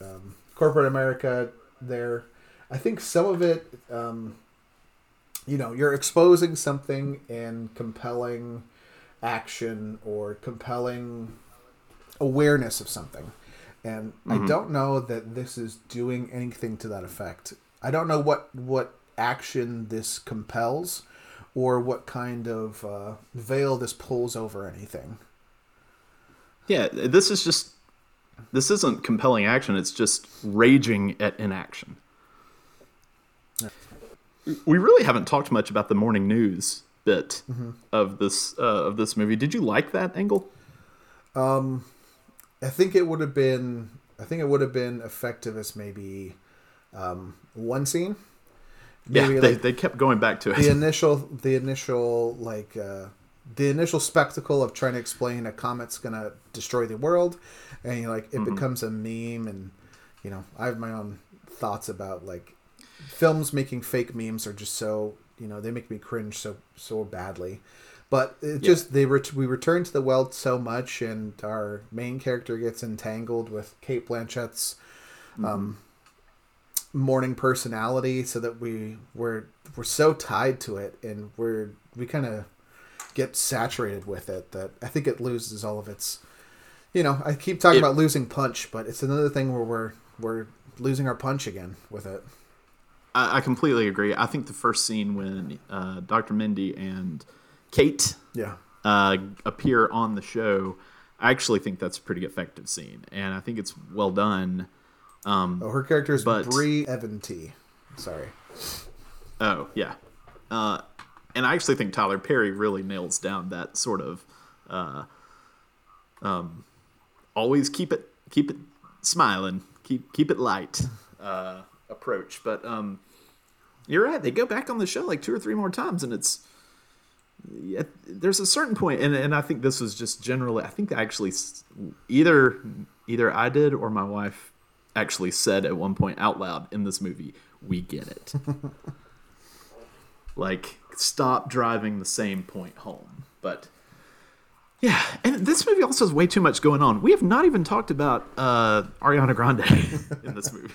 um, corporate America there. I think some of it, um, you know, you're exposing something and compelling action or compelling awareness of something. And mm-hmm. I don't know that this is doing anything to that effect. I don't know what what action this compels or what kind of uh, veil this pulls over anything. Yeah, this is just this isn't compelling action. It's just raging at inaction. We really haven't talked much about the morning news bit mm-hmm. of this uh, of this movie. Did you like that angle? Um, I think it would have been. I think it would have been effective as maybe um, one scene. Maybe yeah, they, like they kept going back to it. The initial, the initial like uh, the initial spectacle of trying to explain a comet's gonna destroy the world, and you know, like it mm-hmm. becomes a meme, and you know I have my own thoughts about like films making fake memes are just so you know they make me cringe so so badly. But it yeah. just they ret- we return to the world so much, and our main character gets entangled with Cate Blanchett's mm-hmm. um, morning personality, so that we we're we're so tied to it, and we're we kind of get saturated with it that I think it loses all of its. You know, I keep talking it, about losing punch, but it's another thing where we're we're losing our punch again with it. I, I completely agree. I think the first scene when uh, Dr. Mindy and Kate yeah. uh, appear on the show, I actually think that's a pretty effective scene, and I think it's well done. Um, oh, her character is but, Brie Evantee. Sorry. Oh yeah, uh, and I actually think Tyler Perry really nails down that sort of, uh, um, always keep it keep it smiling, keep keep it light uh, approach. But um, you're right; they go back on the show like two or three more times, and it's yeah, there's a certain point, and and I think this was just generally. I think actually either either I did or my wife actually said at one point out loud in this movie, "We get it." like stop driving the same point home. But yeah, and this movie also has way too much going on. We have not even talked about uh, Ariana Grande in this movie.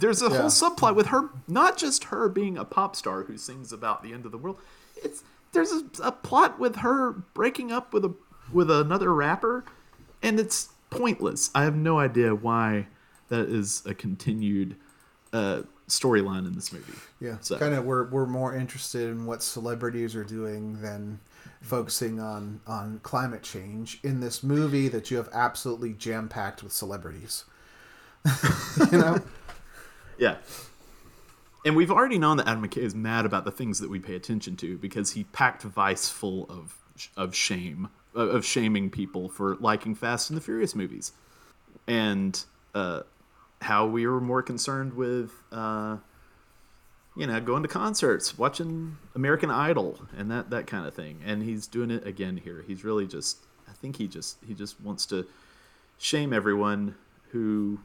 There's a yeah. whole subplot with her, not just her being a pop star who sings about the end of the world. It's there's a, a plot with her breaking up with a with another rapper, and it's pointless. I have no idea why that is a continued uh, storyline in this movie. Yeah, so. kind of we're we're more interested in what celebrities are doing than focusing on on climate change in this movie that you have absolutely jam packed with celebrities. you know. Yeah. And we've already known that Adam McKay is mad about the things that we pay attention to because he packed Vice full of of shame of shaming people for liking Fast and the Furious movies, and uh, how we were more concerned with, uh, you know, going to concerts, watching American Idol, and that that kind of thing. And he's doing it again here. He's really just, I think he just he just wants to shame everyone who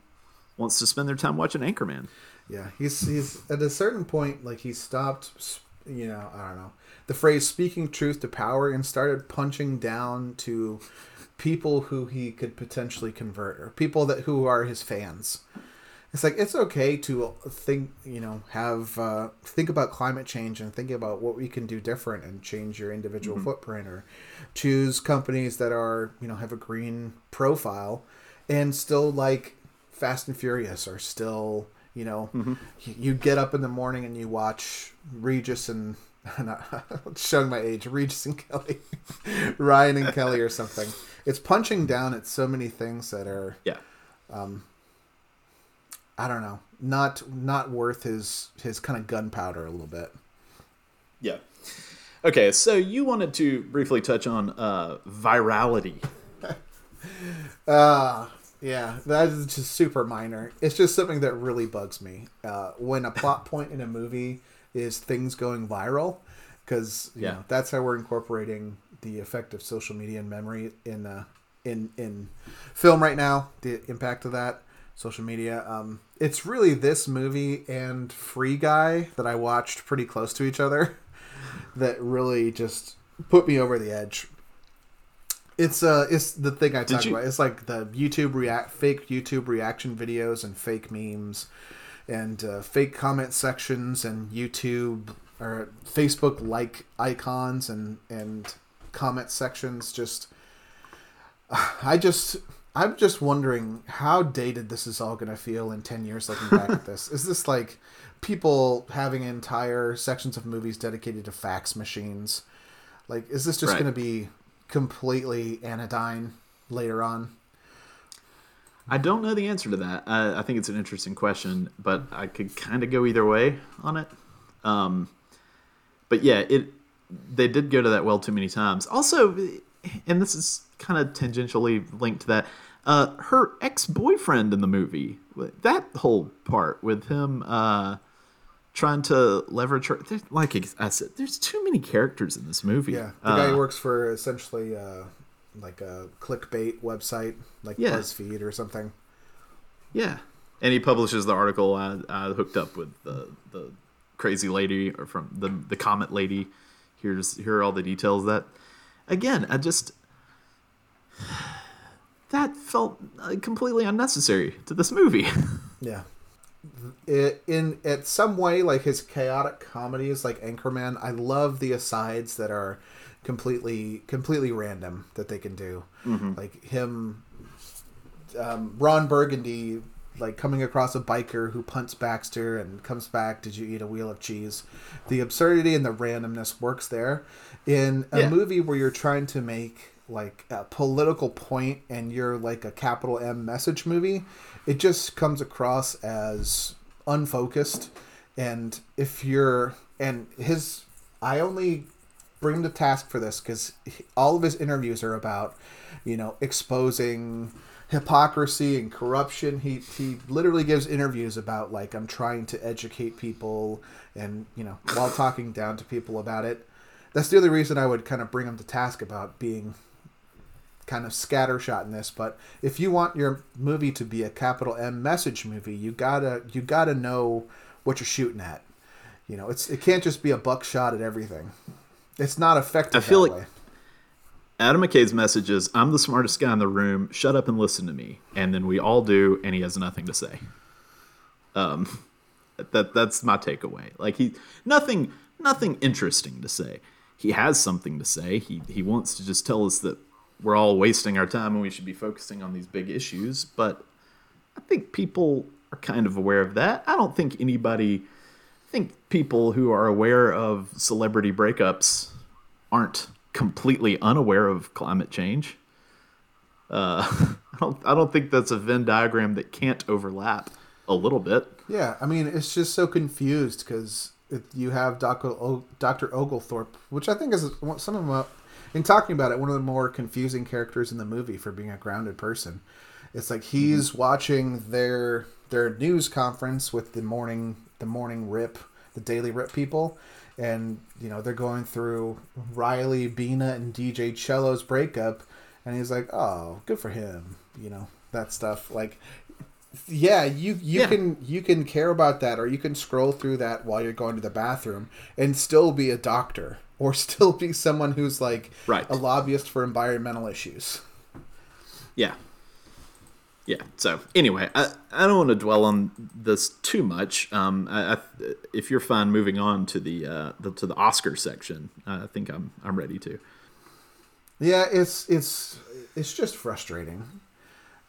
wants to spend their time watching Anchorman. Yeah, he's he's at a certain point like he stopped. You know, I don't know the phrase "speaking truth to power" and started punching down to people who he could potentially convert or people that who are his fans. It's like it's okay to think, you know, have uh, think about climate change and think about what we can do different and change your individual mm-hmm. footprint or choose companies that are, you know, have a green profile and still like Fast and Furious are still, you know, mm-hmm. you get up in the morning and you watch Regis and not showing my age, Regis and Kelly, Ryan and Kelly or something. It's punching down at so many things that are yeah. um i don't know not not worth his his kind of gunpowder a little bit. Yeah. Okay so you wanted to briefly touch on uh virality. Uh yeah that is just super minor it's just something that really bugs me uh when a plot point in a movie is things going viral because yeah know, that's how we're incorporating the effect of social media and memory in uh, in in film right now. The impact of that. social media. Um, it's really this movie and Free Guy that I watched pretty close to each other that really just put me over the edge. It's uh, it's the thing I talk about. It's like the YouTube react, fake YouTube reaction videos and fake memes, and uh, fake comment sections and YouTube or Facebook like icons and and comment sections. Just, I just I'm just wondering how dated this is all going to feel in 10 years looking back at this. Is this like people having entire sections of movies dedicated to fax machines? Like, is this just right. going to be completely anodyne later on? I don't know the answer to that. I, I think it's an interesting question, but I could kind of go either way on it. Um, but yeah, it they did go to that well too many times. Also, and this is kind of tangentially linked to that. Uh, her ex boyfriend in the movie, that whole part with him uh, trying to leverage her. Like I said, there's too many characters in this movie. Yeah, the uh, guy works for essentially uh, like a clickbait website, like yeah. BuzzFeed or something. Yeah, and he publishes the article. I, I hooked up with the the crazy lady or from the the comment lady. Here's here are all the details that. Again, I just that felt uh, completely unnecessary to this movie. yeah. It, in at some way like his chaotic comedies like Anchorman, I love the asides that are completely completely random that they can do. Mm-hmm. Like him um, Ron Burgundy like coming across a biker who punts Baxter and comes back, did you eat a wheel of cheese? The absurdity and the randomness works there. In a yeah. movie where you're trying to make like a political point and you're like a capital M message movie, it just comes across as unfocused. And if you're and his, I only bring him to task for this because all of his interviews are about, you know, exposing hypocrisy and corruption. He he literally gives interviews about like I'm trying to educate people and you know while talking down to people about it. That's the only reason I would kind of bring him to task about being kind of scattershot in this, but if you want your movie to be a capital M message movie, you gotta you gotta know what you're shooting at. You know, it's it can't just be a buckshot at everything. It's not effective. I feel like way. Adam McKay's message is, "I'm the smartest guy in the room. Shut up and listen to me." And then we all do, and he has nothing to say. Um, that that's my takeaway. Like he nothing nothing interesting to say. He has something to say. He he wants to just tell us that we're all wasting our time and we should be focusing on these big issues. But I think people are kind of aware of that. I don't think anybody, I think people who are aware of celebrity breakups aren't completely unaware of climate change. Uh, I don't. I don't think that's a Venn diagram that can't overlap a little bit. Yeah, I mean, it's just so confused because you have Dr. O, Dr. Oglethorpe, which I think is some of in talking about it, one of the more confusing characters in the movie for being a grounded person. It's like he's mm-hmm. watching their their news conference with the morning the morning rip, the daily rip people, and you know they're going through Riley, Bina, and DJ Chello's breakup, and he's like, "Oh, good for him," you know that stuff. Like, yeah, you you yeah. can you can care about that, or you can scroll through that while you're going to the bathroom and still be a doctor or still be someone who's like right. a lobbyist for environmental issues. Yeah. Yeah. So anyway, I, I don't want to dwell on this too much. Um, I, I, if you're fine moving on to the, uh, the to the Oscar section, I think I'm I'm ready to. Yeah, it's it's it's just frustrating,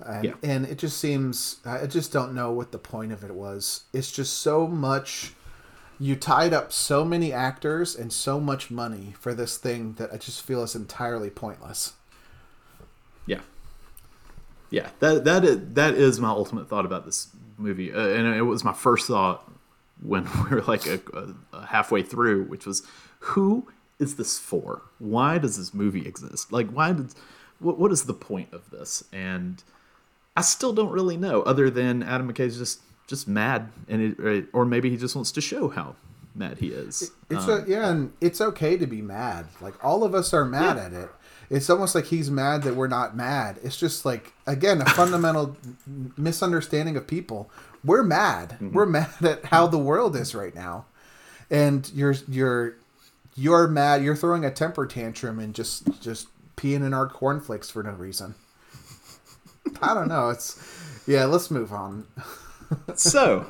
and, yeah. and it just seems I just don't know what the point of it was. It's just so much you tied up so many actors and so much money for this thing that I just feel is entirely pointless. Yeah, yeah. That that is, that is my ultimate thought about this movie, uh, and it was my first thought when we were like a, a halfway through, which was, who is this for? Why does this movie exist? Like, why did what what is the point of this? And I still don't really know, other than Adam McKay's just just mad, and it, or maybe he just wants to show how mad he is. It's um, a, yeah, and it's okay to be mad. Like all of us are mad yeah. at it. it's almost like he's mad that we're not mad. It's just like again a fundamental misunderstanding of people. We're mad. Mm-hmm. We're mad at how the world is right now, and you're you're you're mad. You're throwing a temper tantrum and just just peeing in our cornflakes for no reason. I don't know. It's yeah. Let's move on. so,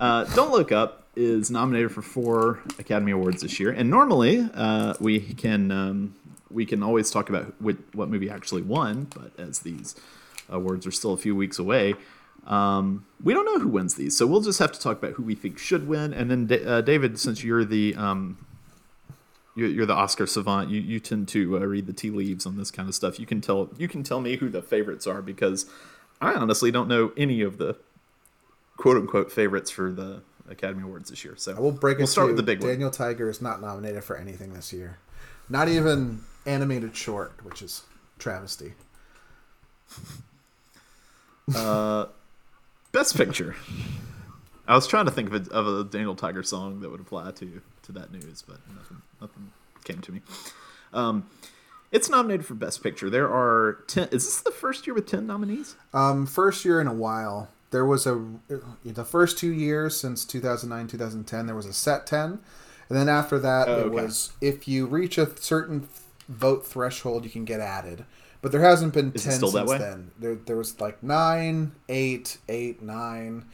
uh, don't look up is nominated for four Academy Awards this year, and normally uh, we can um, we can always talk about what, movie actually won, but as these awards are still a few weeks away, um, we don't know who wins these, so we'll just have to talk about who we think should win. And then, uh, David, since you're the um, you're, you're, the Oscar savant, you, you tend to uh, read the tea leaves on this kind of stuff. You can tell you can tell me who the favorites are because I honestly don't know any of the quote unquote favorites for the Academy Awards this year. So I will break we'll start with the big Daniel one. Tiger is not nominated for anything this year, not even animated short, which is travesty. Uh, best picture. I was trying to think of a, of a Daniel Tiger song that would apply to to that news, but nothing nothing came to me. Um, it's nominated for Best Picture. There are ten. Is this the first year with ten nominees? Um, first year in a while. There was a the first two years since 2009 2010. There was a set ten, and then after that oh, it was if you reach a certain vote threshold, you can get added. But there hasn't been Is ten since then. There, there was like nine, eight, eight, nine.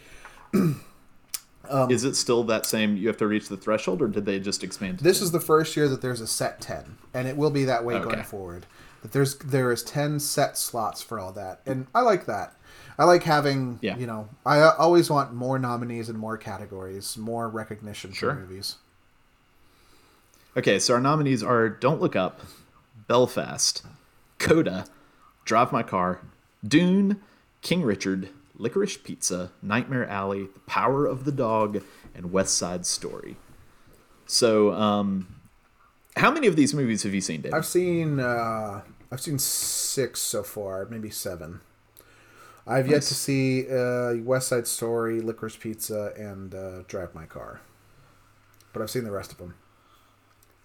um, is it still that same? You have to reach the threshold, or did they just expand? This 10? is the first year that there's a set ten, and it will be that way okay. going forward. That there's there is ten set slots for all that, and I like that. I like having, yeah. you know, I always want more nominees and more categories, more recognition sure. for movies. Okay, so our nominees are Don't Look Up, Belfast, Coda, Drive My Car, Dune, King Richard, Licorice Pizza, Nightmare Alley, The Power of the Dog, and West Side Story. So, um, how many of these movies have you seen, Dave? I've seen uh, I've seen six so far, maybe seven. I've nice. yet to see uh, West Side Story, Licorice Pizza, and uh, Drive My Car, but I've seen the rest of them.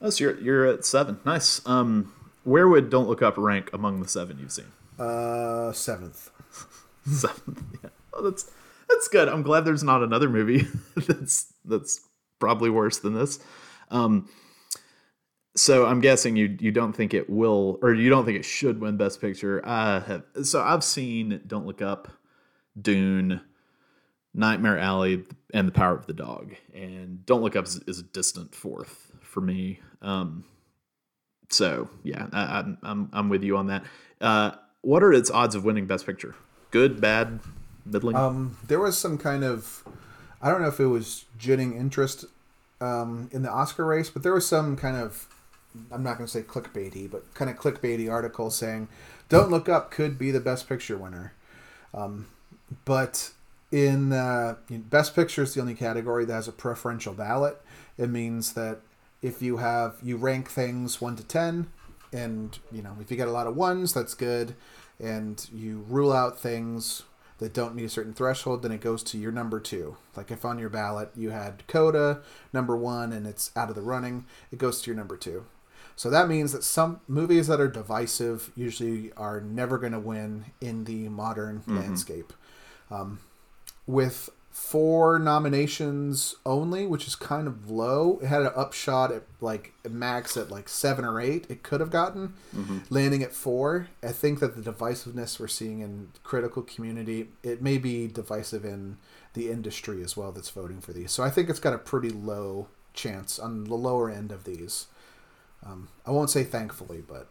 Oh, so you're you're at seven. Nice. Um, where would Don't Look Up rank among the seven you've seen? Uh, seventh. seventh. Yeah. Oh, that's that's good. I'm glad there's not another movie that's that's probably worse than this. Um, so I'm guessing you you don't think it will, or you don't think it should win Best Picture. I have. So I've seen Don't Look Up, Dune, Nightmare Alley, and The Power of the Dog, and Don't Look Up is, is a distant fourth for me. Um, so yeah, I, am I'm I'm with you on that. Uh, what are its odds of winning Best Picture? Good, bad, middling? Um, there was some kind of, I don't know if it was jitting interest um, in the Oscar race, but there was some kind of, I'm not going to say clickbaity, but kind of clickbaity article saying, "Don't Look Up" could be the Best Picture winner. Um, but in, uh, Best Picture is the only category that has a preferential ballot. It means that if you have you rank things 1 to 10 and you know if you get a lot of ones that's good and you rule out things that don't meet a certain threshold then it goes to your number 2 like if on your ballot you had coda number 1 and it's out of the running it goes to your number 2 so that means that some movies that are divisive usually are never going to win in the modern mm-hmm. landscape um, with four nominations only, which is kind of low. It had an upshot at like max at like seven or eight. It could have gotten mm-hmm. landing at four. I think that the divisiveness we're seeing in critical community, it may be divisive in the industry as well that's voting for these. So I think it's got a pretty low chance on the lower end of these. Um, I won't say thankfully, but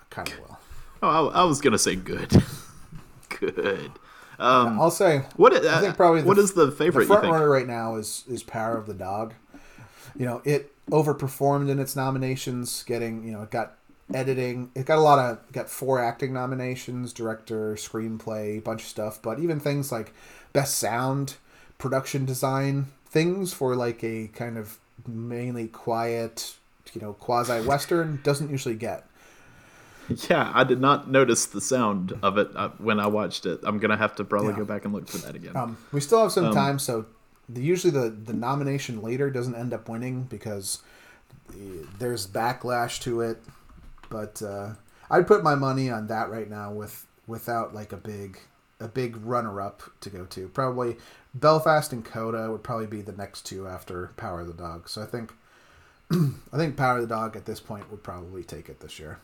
I kind of will. Oh, I, I was gonna say good. good. Um, I'll say what I think probably the, what is the favorite? The front runner right now is is Power of the Dog. You know, it overperformed in its nominations, getting you know it got editing. It got a lot of got four acting nominations, director, screenplay, bunch of stuff. But even things like best sound, production design, things for like a kind of mainly quiet, you know, quasi western doesn't usually get. Yeah, I did not notice the sound of it uh, when I watched it. I'm gonna have to probably yeah. go back and look for that again. Um, we still have some um, time, so the, usually the the nomination later doesn't end up winning because there's backlash to it. But uh, I'd put my money on that right now with without like a big a big runner up to go to. Probably Belfast and Coda would probably be the next two after Power of the Dog. So I think I think Power of the Dog at this point would probably take it this year.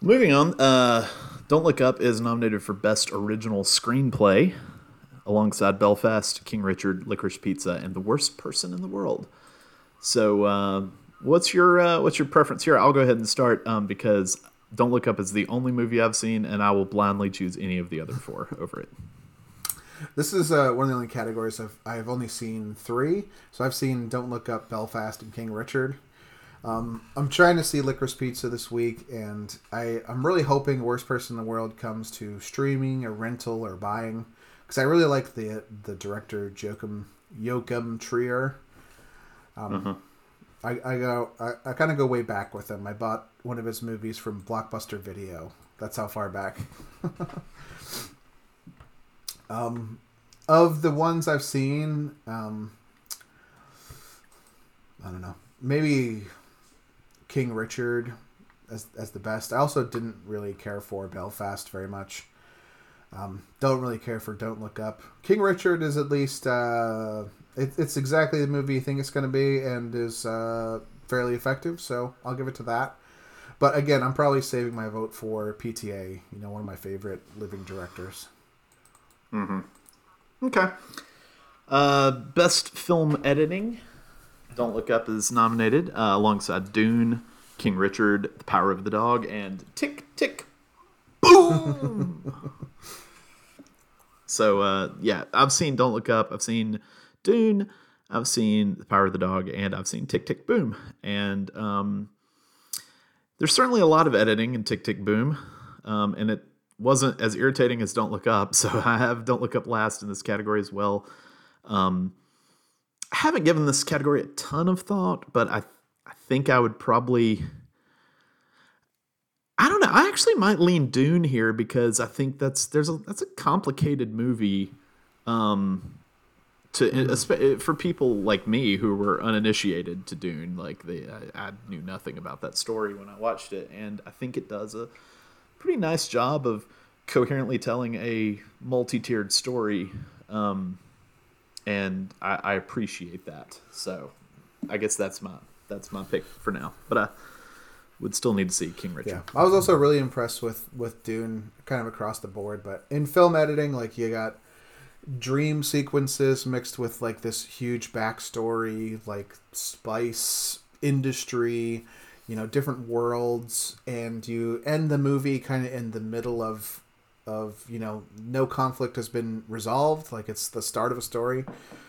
Moving on, uh, Don't Look Up is nominated for Best Original Screenplay alongside Belfast, King Richard, Licorice Pizza, and The Worst Person in the World. So, uh, what's your uh, what's your preference here? I'll go ahead and start um, because Don't Look Up is the only movie I've seen, and I will blindly choose any of the other four over it. This is uh, one of the only categories I've, I've only seen three. So I've seen Don't Look Up, Belfast, and King Richard. Um, I'm trying to see Licorice Pizza this week, and I, I'm really hoping Worst Person in the World comes to streaming or rental or buying because I really like the the director Joachim Joachim Trier. Um, uh-huh. I, I go I, I kind of go way back with him. I bought one of his movies from Blockbuster Video. That's how far back. um, of the ones I've seen, um, I don't know. Maybe King Richard as as the best. I also didn't really care for Belfast very much. Um, don't really care for Don't Look Up. King Richard is at least uh, it, it's exactly the movie you think it's going to be and is uh, fairly effective. So I'll give it to that. But again, I'm probably saving my vote for PTA. You know, one of my favorite living directors. Mm-hmm. Okay. Uh, best film editing. Don't Look Up is nominated uh, alongside Dune, King Richard, The Power of the Dog, and Tick Tick Boom. so uh, yeah, I've seen Don't Look Up. I've seen Dune. I've seen The Power of the Dog, and I've seen Tick Tick Boom. And um, there's certainly a lot of editing in Tick Tick Boom, um, and it wasn't as irritating as Don't Look Up. So I have Don't Look Up last in this category as well. Um, I haven't given this category a ton of thought, but I I think I would probably I don't know. I actually might lean Dune here because I think that's there's a that's a complicated movie um to for people like me who were uninitiated to Dune like they I, I knew nothing about that story when I watched it and I think it does a pretty nice job of coherently telling a multi-tiered story um and I, I appreciate that. So I guess that's my that's my pick for now. But I would still need to see King Richard. Yeah, I was also really impressed with with Dune, kind of across the board. But in film editing, like you got dream sequences mixed with like this huge backstory, like spice industry, you know, different worlds, and you end the movie kind of in the middle of of you know no conflict has been resolved like it's the start of a story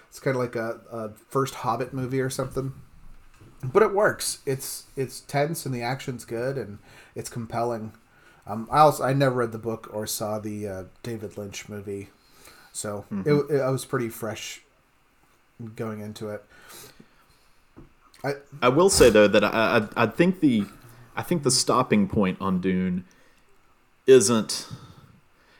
it's kind of like a, a first hobbit movie or something but it works it's it's tense and the action's good and it's compelling um, I also I never read the book or saw the uh, David Lynch movie, so mm-hmm. it, it, I was pretty fresh going into it. I I will say though that I, I I think the I think the stopping point on Dune isn't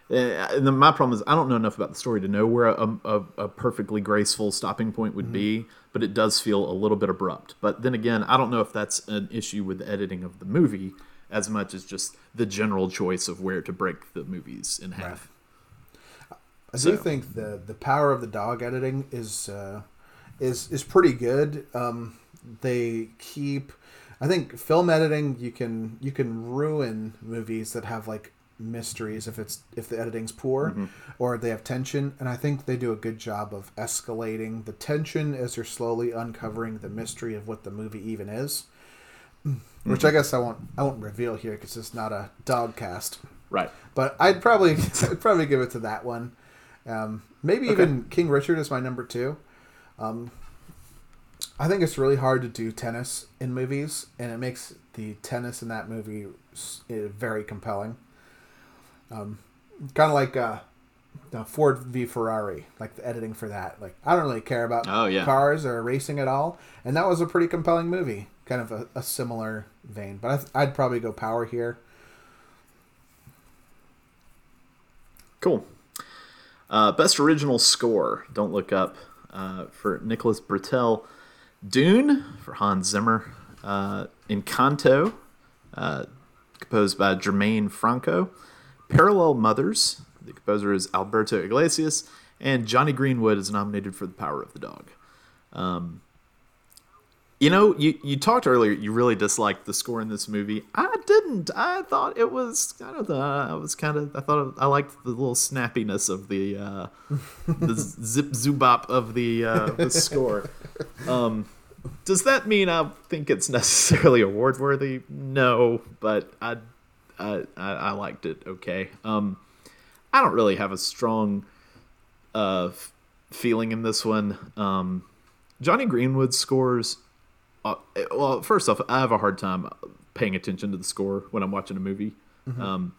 and my problem is I don't know enough about the story to know where a, a, a perfectly graceful stopping point would mm-hmm. be, but it does feel a little bit abrupt. But then again, I don't know if that's an issue with the editing of the movie as much as just the general choice of where to break the movies in half. Right. I so. do think the the power of the dog editing is uh, is is pretty good. Um, they keep I think film editing you can you can ruin movies that have like mysteries if it's if the editing's poor mm-hmm. or they have tension and i think they do a good job of escalating the tension as you're slowly uncovering the mystery of what the movie even is mm-hmm. which i guess i won't i won't reveal here because it's not a dog cast right but i'd probably i'd probably give it to that one um, maybe okay. even king richard is my number two um, i think it's really hard to do tennis in movies and it makes the tennis in that movie very compelling um, kind of like uh, Ford v Ferrari, like the editing for that. Like I don't really care about oh, yeah. cars or racing at all, and that was a pretty compelling movie. Kind of a, a similar vein, but I th- I'd probably go power here. Cool. Uh, best original score. Don't look up uh, for Nicholas Britell. Dune for Hans Zimmer. Uh, Encanto. Uh, composed by Germaine Franco. Parallel Mothers, the composer is Alberto Iglesias, and Jonny Greenwood is nominated for The Power of the Dog. Um, you know, you, you talked earlier. You really disliked the score in this movie. I didn't. I thought it was kind of the. I was kind of. I thought I liked the little snappiness of the uh, the zip zubop of the uh, the score. Um, does that mean I think it's necessarily award worthy? No, but I, I I liked it. Okay. Um, I don't really have a strong uh feeling in this one. Um, Jonny Greenwood scores uh, well, first off, I have a hard time paying attention to the score when I'm watching a movie. Mm-hmm. Um,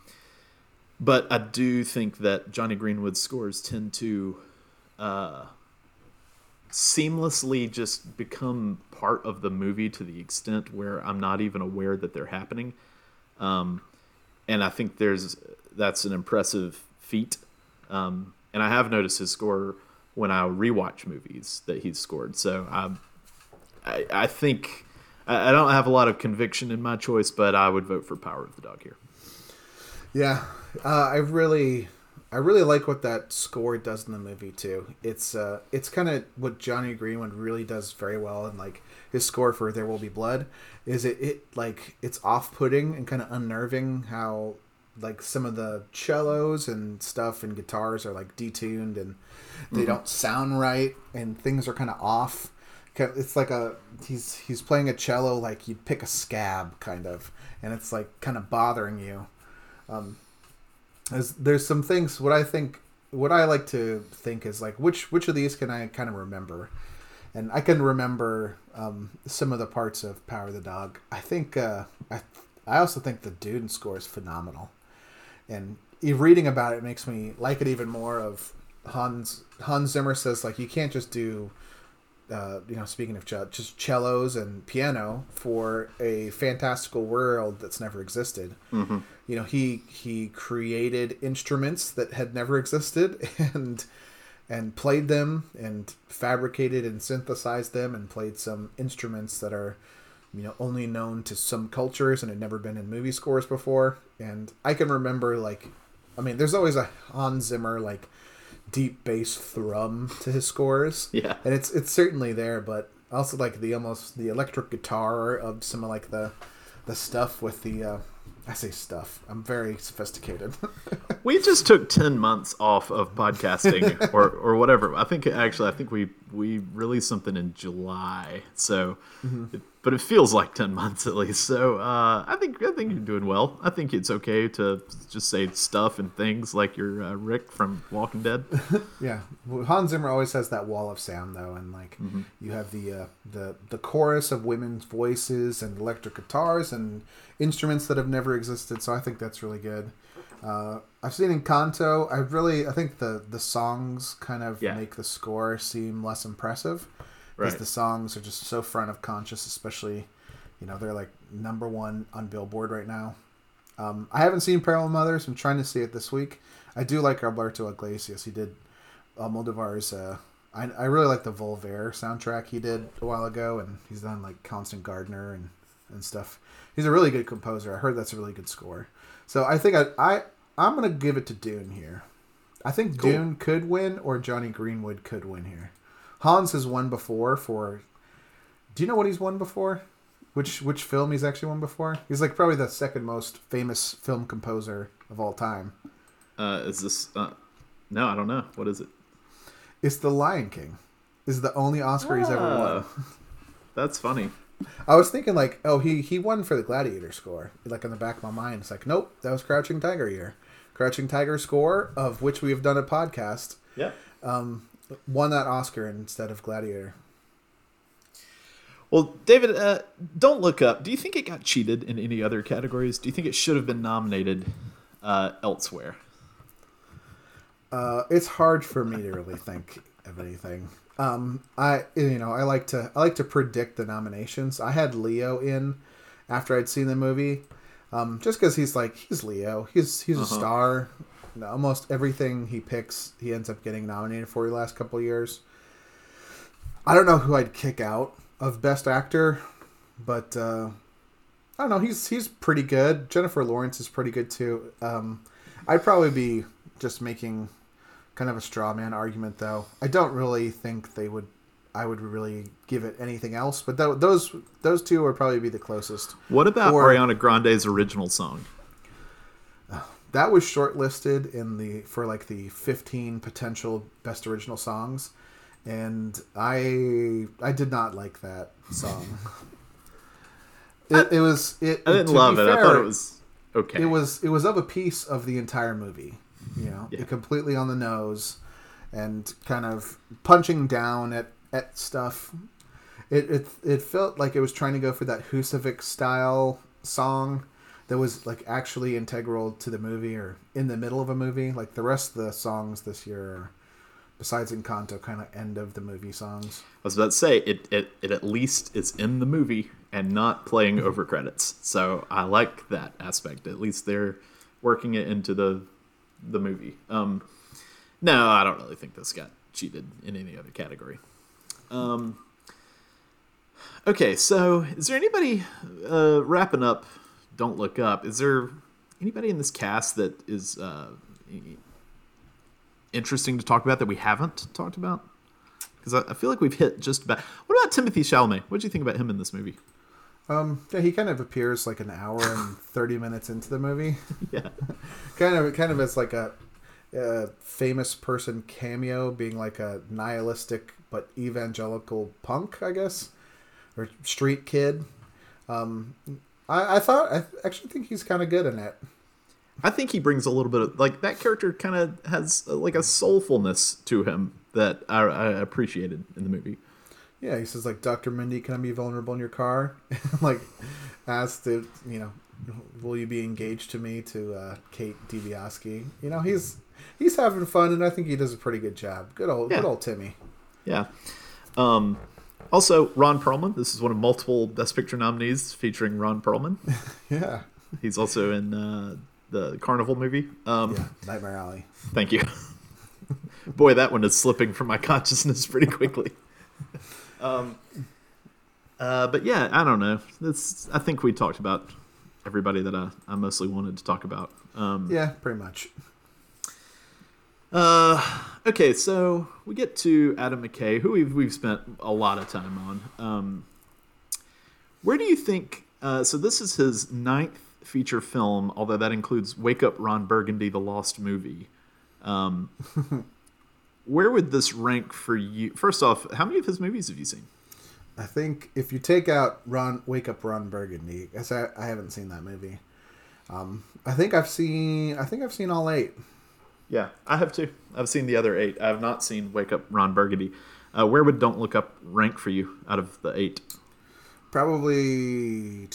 but I do think that Jonny Greenwood's scores tend to uh, seamlessly just become part of the movie to the extent where I'm not even aware that they're happening. Um, and I think there's that's an impressive feat. Um, and I have noticed his score when I rewatch movies that he's scored. So I'm I, I think I, I don't have a lot of conviction in my choice, but I would vote for Power of the Dog here. Yeah, uh, I really, I really like what that score does in the movie too. It's uh, it's kind of what Jonny Greenwood really does very well, and like his score for "There Will Be Blood" is it it like it's off-putting and kind of unnerving how like some of the cellos and stuff and guitars are like detuned and they mm-hmm. don't sound right and things are kind of off it's like a he's he's playing a cello like you'd pick a scab kind of and it's like kind of bothering you. Um there's, there's some things what i think what i like to think is like which which of these can i kind of remember? And i can remember um, some of the parts of power of the dog. I think uh, i i also think the dune score is phenomenal. And reading about it makes me like it even more of hans hans zimmer says like you can't just do uh, you know, speaking of just cellos and piano for a fantastical world that's never existed. Mm-hmm. You know, he he created instruments that had never existed and and played them and fabricated and synthesized them and played some instruments that are you know only known to some cultures and had never been in movie scores before. And I can remember like, I mean, there's always a Hans Zimmer like deep bass thrum to his scores. Yeah, and it's it's certainly there, but also like the almost the electric guitar of some of like the the stuff with the uh, I say stuff. I'm very sophisticated. we just took ten months off of podcasting, or or whatever. I think actually, I think we we released something in July, so mm-hmm. it but it feels like 10 months at least. So uh, I think I think you're doing well. I think it's okay to just say stuff and things like you're uh, Rick from Walking Dead. yeah, well, Hans Zimmer always has that wall of sound though, and like mm-hmm. you have the uh, the the chorus of women's voices and electric guitars and instruments that have never existed. So I think that's really good. Uh, I've seen Encanto. I really I think the the songs kind of yeah. make the score seem less impressive because right. the songs are just so front of conscious, especially, you know, they're like number one on Billboard right now. Um, I haven't seen Parallel Mothers. I'm trying to see it this week. I do like Alberto Iglesias. He did Almodovar's. Uh, I, I really like the Volver soundtrack he did a while ago, and he's done like Constant Gardener and, and stuff. He's a really good composer. I heard that's a really good score. So I think I, I I'm gonna give it to Dune here. I think cool. Dune could win, or Jonny Greenwood could win here. Hans has won before for. Do you know what he's won before? Which which film he's actually won before? He's like probably the second most famous film composer of all time. Uh, is this? Uh, no, I don't know. What is it? It's The Lion King. Is the only Oscar ah, he's ever won. Ah, that's funny. I was thinking like, oh, he he won for the Gladiator score. Like in the back of my mind, it's like, nope, that was Crouching Tiger year. Crouching Tiger score, of which we have done a podcast. Yeah. Um, won that Oscar instead of Gladiator. Well, David, uh, don't look up. Do you think it got cheated in any other categories? Do you think it should have been nominated uh, elsewhere? Uh, it's hard for me to really think of anything. Um, I you know I like to I like to predict the nominations. I had Leo in after I'd seen the movie, um, just because he's like he's Leo. He's he's uh-huh. a star almost everything he picks, he ends up getting nominated for the last couple years. I don't know who I'd kick out of Best Actor, but uh, I don't know. He's he's pretty good. Jennifer Lawrence is pretty good too. Um, I'd probably be just making kind of a straw man argument, though. I don't really think they would. I would really give it anything else, but th- those those two would probably be the closest. What about Or- Ariana Grande's original song? That was shortlisted in the for like the 15 potential best original songs, and I I did not like that song. It, it was it. I didn't love it. I thought it was okay. it was it was of a piece of the entire movie you know Yeah. it completely on the nose and kind of punching down at at stuff it it, it felt like it was trying to go for that Husavik style song that was like actually integral to the movie or in the middle of a movie like the rest of the songs this year are, besides Encanto kind of end of the movie songs I was about to say it, it. It at least is in the movie and not playing over credits. So I like that aspect. At least they're working it into the the movie. Um, no, I don't really think this got cheated in any other category. Um, okay, so is there anybody uh, wrapping up? Don't look up. Is there anybody in this cast that is uh, interesting to talk about that we haven't talked about? Because I, I feel like we've hit just about. What about Timothée Chalamet? What do you think about him in this movie? um yeah he kind of appears like an hour and 30 minutes into the movie Yeah, kind of kind of as like a, a famous person cameo being like a nihilistic but evangelical punk i guess or street kid um i, I thought i actually think he's kind of good in it I think he brings a little bit of like that character. Kind of has uh, like a soulfulness to him that I, I appreciated in the movie. yeah he says like dr mindy can i be vulnerable in your car like asked to you know will you be engaged to me to uh, kate Dibiasky? you know he's he's having fun and i think he does a pretty good job good old good old timmy Yeah. Um, also, Ron Perlman. This is one of multiple Best Picture nominees featuring Ron Perlman. yeah He's also in uh, the Carnival movie. Um, yeah nightmare alley Thank you. Boy, that one is slipping from my consciousness pretty quickly. um, uh, but yeah, I don't know. It's, I think we talked about everybody that I, I mostly wanted to talk about. Um, yeah pretty much Uh, okay, so we get to Adam McKay, who we've we've spent a lot of time on. Um, where do you think? Uh, so this is his ninth feature film, although that includes Wake Up Ron Burgundy, the Lost Movie. Um, where would this rank for you? First off, how many of his movies have you seen? I think if you take out Ron, Wake Up Ron Burgundy, as I, I haven't seen that movie. Um, I think I've seen. I think I've seen all eight. Yeah, I have too. I've seen the other eight. I have not seen Wake Up Ron Burgundy. Uh, where would Don't Look Up rank for you out of the eight? Probably,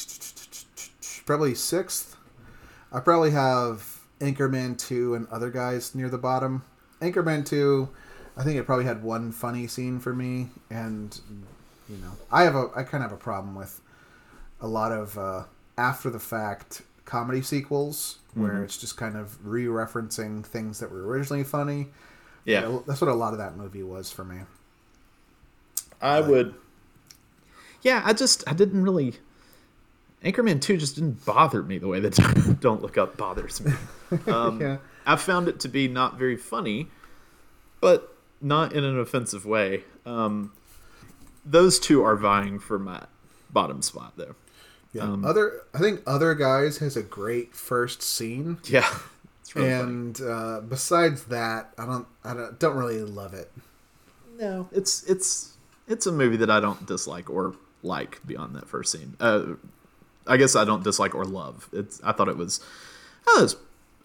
probably sixth. I probably have Anchorman two and other guys near the bottom. Anchorman two, I think it probably had one funny scene for me, and you know, I have a I kind of have a problem with a lot of uh, after the fact comedy sequels where it's just kind of re-referencing things that were originally funny. Yeah, that's what a lot of that movie was for me. I would. Yeah, I just I didn't really. Anchorman Two just didn't bother me the way that Don't Look Up bothers me. Um, Yeah. I found it to be not very funny, but not in an offensive way. Um, those two are vying for my bottom spot, though. Yeah. Um, other I think other guys has a great first scene. Yeah, it's really and uh, besides that, I don't, I don't, don't really love it. No, it's it's it's a movie that I don't dislike or like beyond that first scene. Uh, I guess I don't dislike or love. It's I thought it was, oh, it was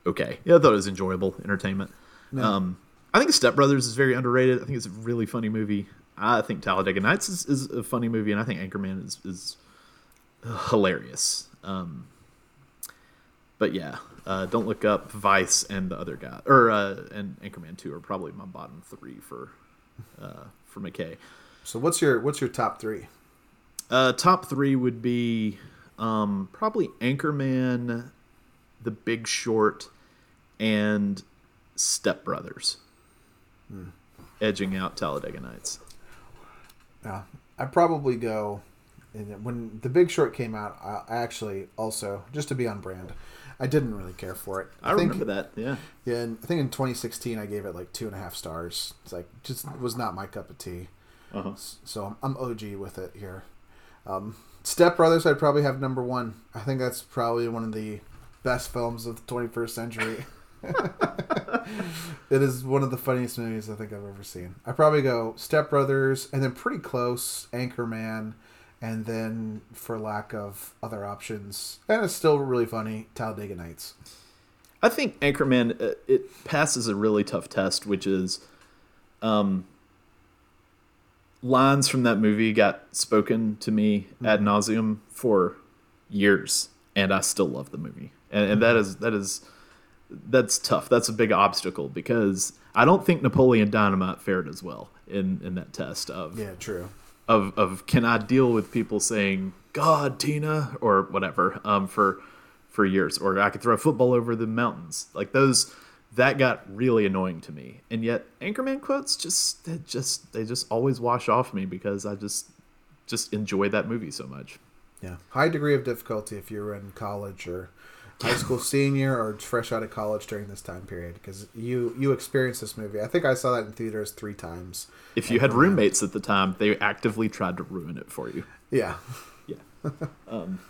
okay. Yeah, I thought it was enjoyable entertainment. Um, I think Step Brothers is very underrated. I think it's a really funny movie. I think Talladega Nights is, is a funny movie, and I think Anchorman is is hilarious. Um, but yeah, uh, don't look up Vice and the other guy, or uh, and Anchorman Two are probably my bottom three for uh, for McKay. So what's your what's your top three? Uh, top three would be um, probably Anchorman, The Big Short, and Step Brothers, edging out Talladega Nights. Yeah, I probably go and when The Big Short came out, I actually also just to be on brand, I didn't really care for it. I, I think, remember that. Yeah. Yeah, and I think in 2016 I gave it like two and a half stars. It's like just was not my cup of tea. Uh-huh. So I'm OG with it here. Um, Step Brothers, I'd probably have number one. I think that's probably one of the best films of the 21st century. it is one of the funniest movies I think I've ever seen. I probably go Step Brothers, and then pretty close Anchorman, and then for lack of other options, and it's still really funny, Talladega Nights. I think Anchorman uh, it passes a really tough test, which is, um, lines from that movie got spoken to me mm-hmm. ad nauseum for years, and I still love the movie, and, and that is that is that's tough. That's a big obstacle because I don't think Napoleon Dynamite fared as well in in that test of yeah, true. Of of can I deal with people saying God Tina or whatever um, for for years, or I could throw a football over the mountains like those. That got really annoying to me, and yet Anchorman quotes just they just they just always wash off me because I just just enjoy that movie so much. Yeah, high degree of difficulty if you're in college or high school senior or fresh out of college during this time period because you you experienced this movie. I think I saw that in theaters three times. If you had roommates at the time, they actively tried to ruin it for you. Yeah, yeah. um,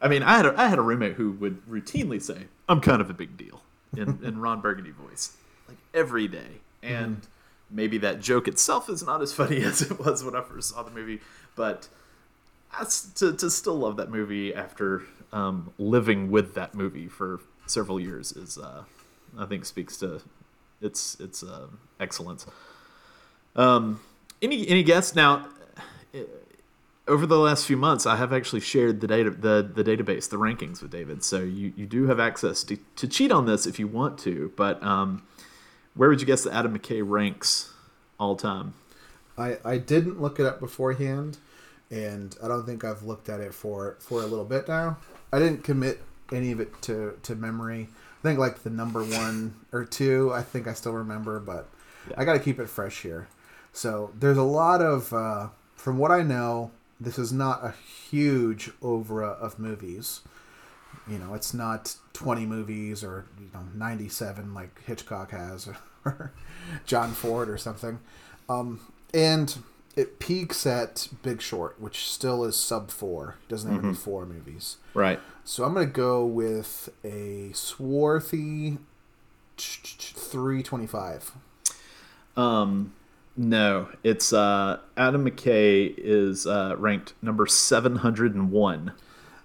I mean, I had a, I had a roommate who would routinely say, "I'm kind of a big deal," in, in Ron Burgundy voice, like every day, and. Mm-hmm. Maybe that joke itself is not as funny as it was when I first saw the movie, but to, to still love that movie after um, living with that movie for several years is, uh, I think, speaks to its its uh, excellence. Um, any any guests now? Uh, over the last few months, I have actually shared the data, the, the database, the rankings with David. So you, you do have access to, to cheat on this if you want to. But um, where would you guess that Adam McKay ranks all time? I, I didn't look it up beforehand, and I don't think I've looked at it for for a little bit now. I didn't commit any of it to to memory. I think like the number one or two, I think I still remember, but yeah. I got to keep it fresh here. So there's a lot of, uh, from what I know, this is not a huge oeuvre of movies. You know, it's not 20 movies or you know 97 like Hitchcock has or, or John Ford or something. Um, and it peaks at Big Short, which still is sub four. Doesn't have mm-hmm. any four movies. Right. So I'm gonna go with a swarthy three twenty five. Um, no, it's uh, Adam McKay is uh, ranked number seven hundred and one.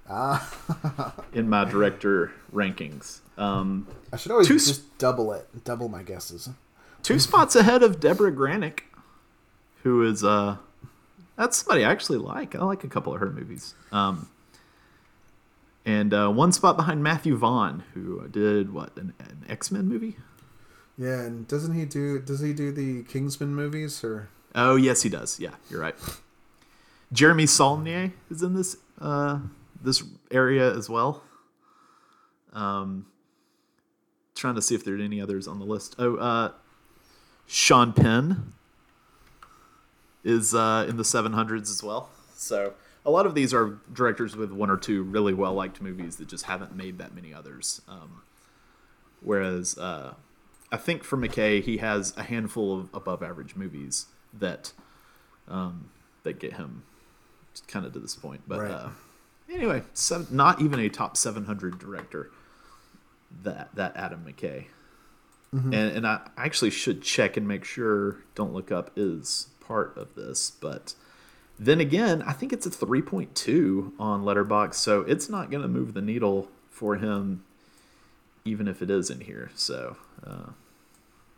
Ah. in my director rankings. Um, I should always just double it, double my guesses. Two spots ahead of Debra Granik who is uh that's somebody I actually like. I like a couple of her movies. Um, and uh, one spot behind Matthew Vaughn, who did what an, an X Men movie. Yeah, and doesn't he do? Does he do the Kingsman movies or? Oh yes, he does. Yeah, you're right. Jeremy Saulnier is in this uh, this area as well. Um, trying to see if there are any others on the list. Oh, uh, Sean Penn is uh, in the 700s as well. So a lot of these are directors with one or two really well liked movies that just haven't made that many others. Um, whereas uh, I think for McKay, he has a handful of above average movies that um, that get him kind of to this point. But right. uh, anyway, so not even a top 700 director. That that Adam McKay. Mm-hmm. And, and I actually should check and make sure. Don't look up is part of this, but then again, I think it's a 3.2 on Letterboxd, so it's not going to move the needle for him, even if it is in here. So, uh,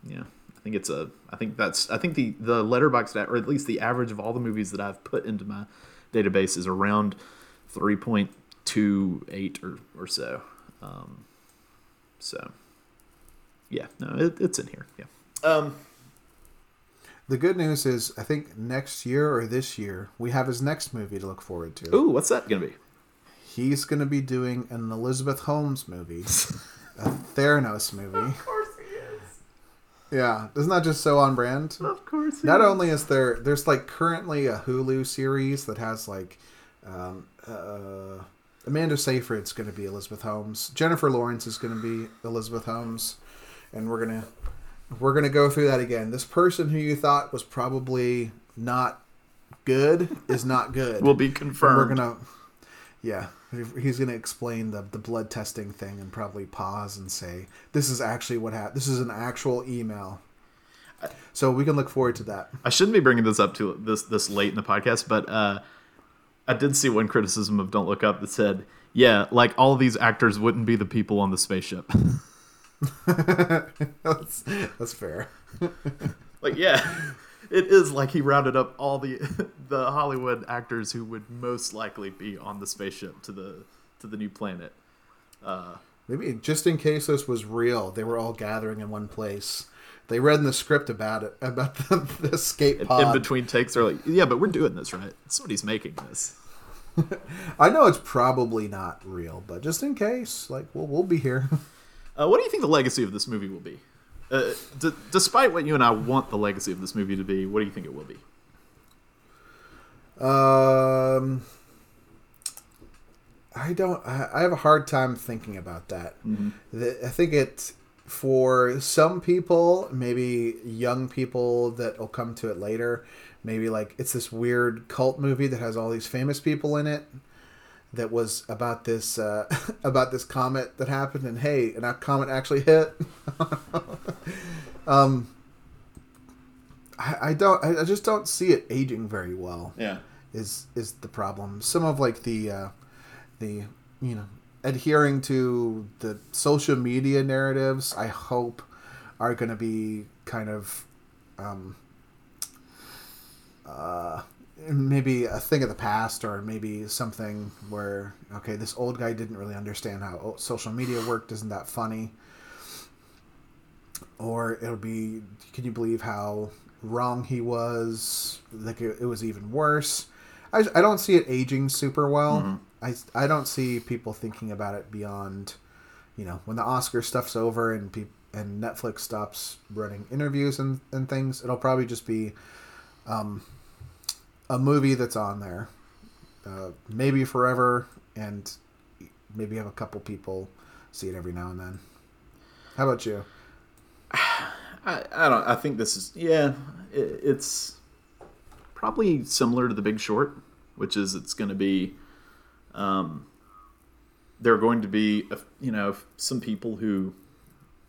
yeah, I think it's a. I think that's. I think the the Letterboxd, or at least the average of all the movies that I've put into my database, is around 3.28 or or so. Um, so, yeah, no, it, it's in here. Yeah. Um, the good news is, I think next year or this year, we have his next movie to look forward to. Ooh, what's that going to be? He's going to be doing an Elizabeth Holmes movie, a Theranos movie. Of course he is. Yeah, isn't that just so on brand? Of course. Not is. only is there, there's like currently a Hulu series that has like Um, uh, Amanda Seyfried's going to be Elizabeth Holmes. Jennifer Lawrence is going to be Elizabeth Holmes, and we're gonna we're gonna go through that again. This person who you thought was probably not good is not good. Will be And confirmed. We're gonna, yeah, he's gonna explain the the blood testing thing and probably pause and say, "This is actually what happened. This is an actual email." So we can look forward to that. I shouldn't be bringing this up to this this late in the podcast, but uh, I did see one criticism of Don't Look Up that said, "Yeah, like all these actors wouldn't be the people on the spaceship." that's, that's fair. like, yeah, it is like he rounded up all the the Hollywood actors who would most likely be on the spaceship to the to the new planet. Uh, Maybe just in case this was real, they were all gathering in one place. They read in the script about it, about the, the escape In between takes, they're like, "Yeah, but we're doing this right. Somebody's making this." I know it's probably not real, but just in case, like, we'll, we'll be here. Uh, what do you think the legacy of this movie will be? Uh, d- despite what you and I want the legacy of this movie to be, what do you think it will be? Um, I don't. I I have a hard time thinking about that. The- I think it for some people, maybe young people that will come to it later. Maybe like it's this weird cult movie that has all these famous people in it. That was about this uh, about this comet that happened, and hey, and that comet actually hit. um, I, I don't. I, I just don't see it aging very well Yeah. is is the problem. Some of like the uh, the you know adhering to the social media narratives. I hope are going to be kind of um, uh, maybe a thing of the past, or maybe something where okay, this old guy didn't really understand how social media worked. Isn't that funny? Or it'll be, can you believe how wrong he was? Like it, it was even worse. I, I don't see it aging super well. I, I don't see people thinking about it beyond, you know, when the Oscar stuff's over and peop, and Netflix stops running interviews and, and things. It'll probably just be um, a movie that's on there, uh, maybe forever, and maybe have a couple people see it every now and then. How about you? I, I don't. I think this is yeah. It, it's probably similar to The Big Short, which is it's going to be. Um, there are going to be you know some people who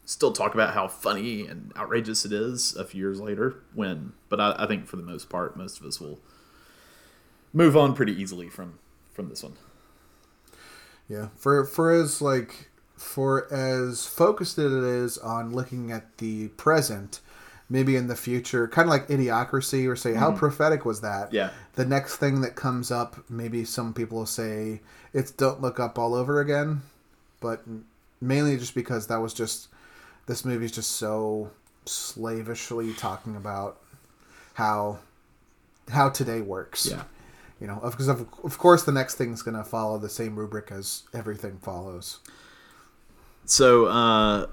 still talk about how funny and outrageous it is a few years later. When, but I, I think for the most part, most of us will move on pretty easily from from this one. Yeah, for for as like for as focused as it is on looking at the present, maybe in the future, kind of like Idiocracy, or say how mm-hmm. prophetic was that? Yeah. The next thing that comes up, maybe some people will say it's Don't Look Up all over again, but mainly just because that was just this movie's just so slavishly talking about how how today works. Yeah. You know, because of, of course the next thing's going to follow the same rubric as everything follows. So uh,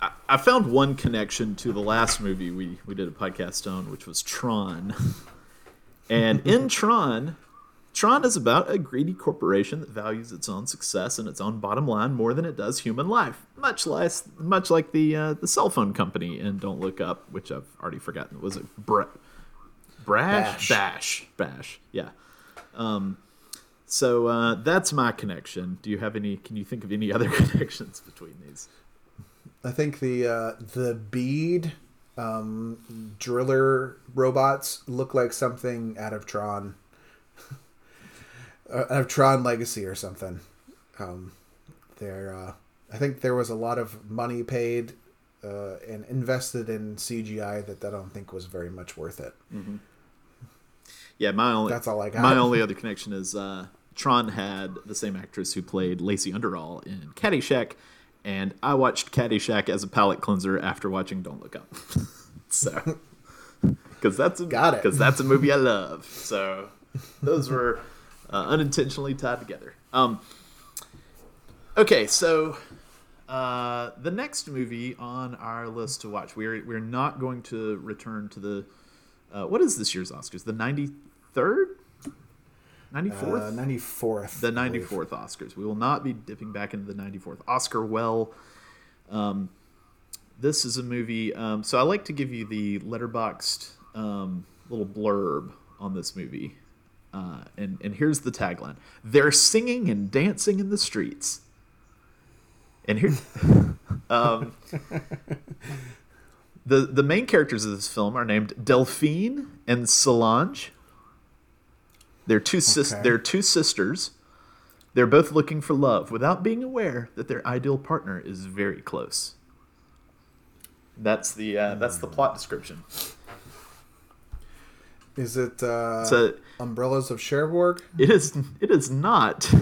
I, I found one connection to the last movie we, we did a podcast on, which was Tron. And in Tron, Tron is about a greedy corporation that values its own success and its own bottom line more than it does human life. Much less, much like the uh, the cell phone company in Don't Look Up, which I've already forgotten. Was it Bra- Brash? Bash. Bash. Bash. Yeah. Um, so uh, that's my connection. Do you have any? Can you think of any other connections between these? I think the uh, the bead um, driller robots look like something out of Tron, Uh, out of Tron Legacy or something. Um, they're, uh, I think there was a lot of money paid uh, and invested in CGI that I don't think was very much worth it. Yeah, my only That's all I got. My only other connection is uh, Tron had the same actress who played Lacey Underall in Caddyshack, and I watched Caddyshack as a palate cleanser after watching Don't Look Up. so, because that's a, Got it. Because that's a movie I love. So, those were uh, unintentionally tied together. Um, okay, so uh, the next movie on our list to watch, we're we're not going to return to the uh, what is this year's Oscars? The ninety third? 94th? Uh, 94th. the 94th Oscars. We will not be dipping back into the 94th Oscar well. Um, this is a movie. Um, so I like to give you the Letterboxd um, little blurb on this movie. Uh, and, and here's the tagline They're singing and dancing in the streets. And here. um, the, the main characters of this film are named Delphine and Solange. They're two sis- Okay. they're two sisters. They're both looking for love without being aware that their ideal partner is very close. That's the uh, that's the plot description. Is it uh, So Umbrellas of Cherbourg? it is it is not,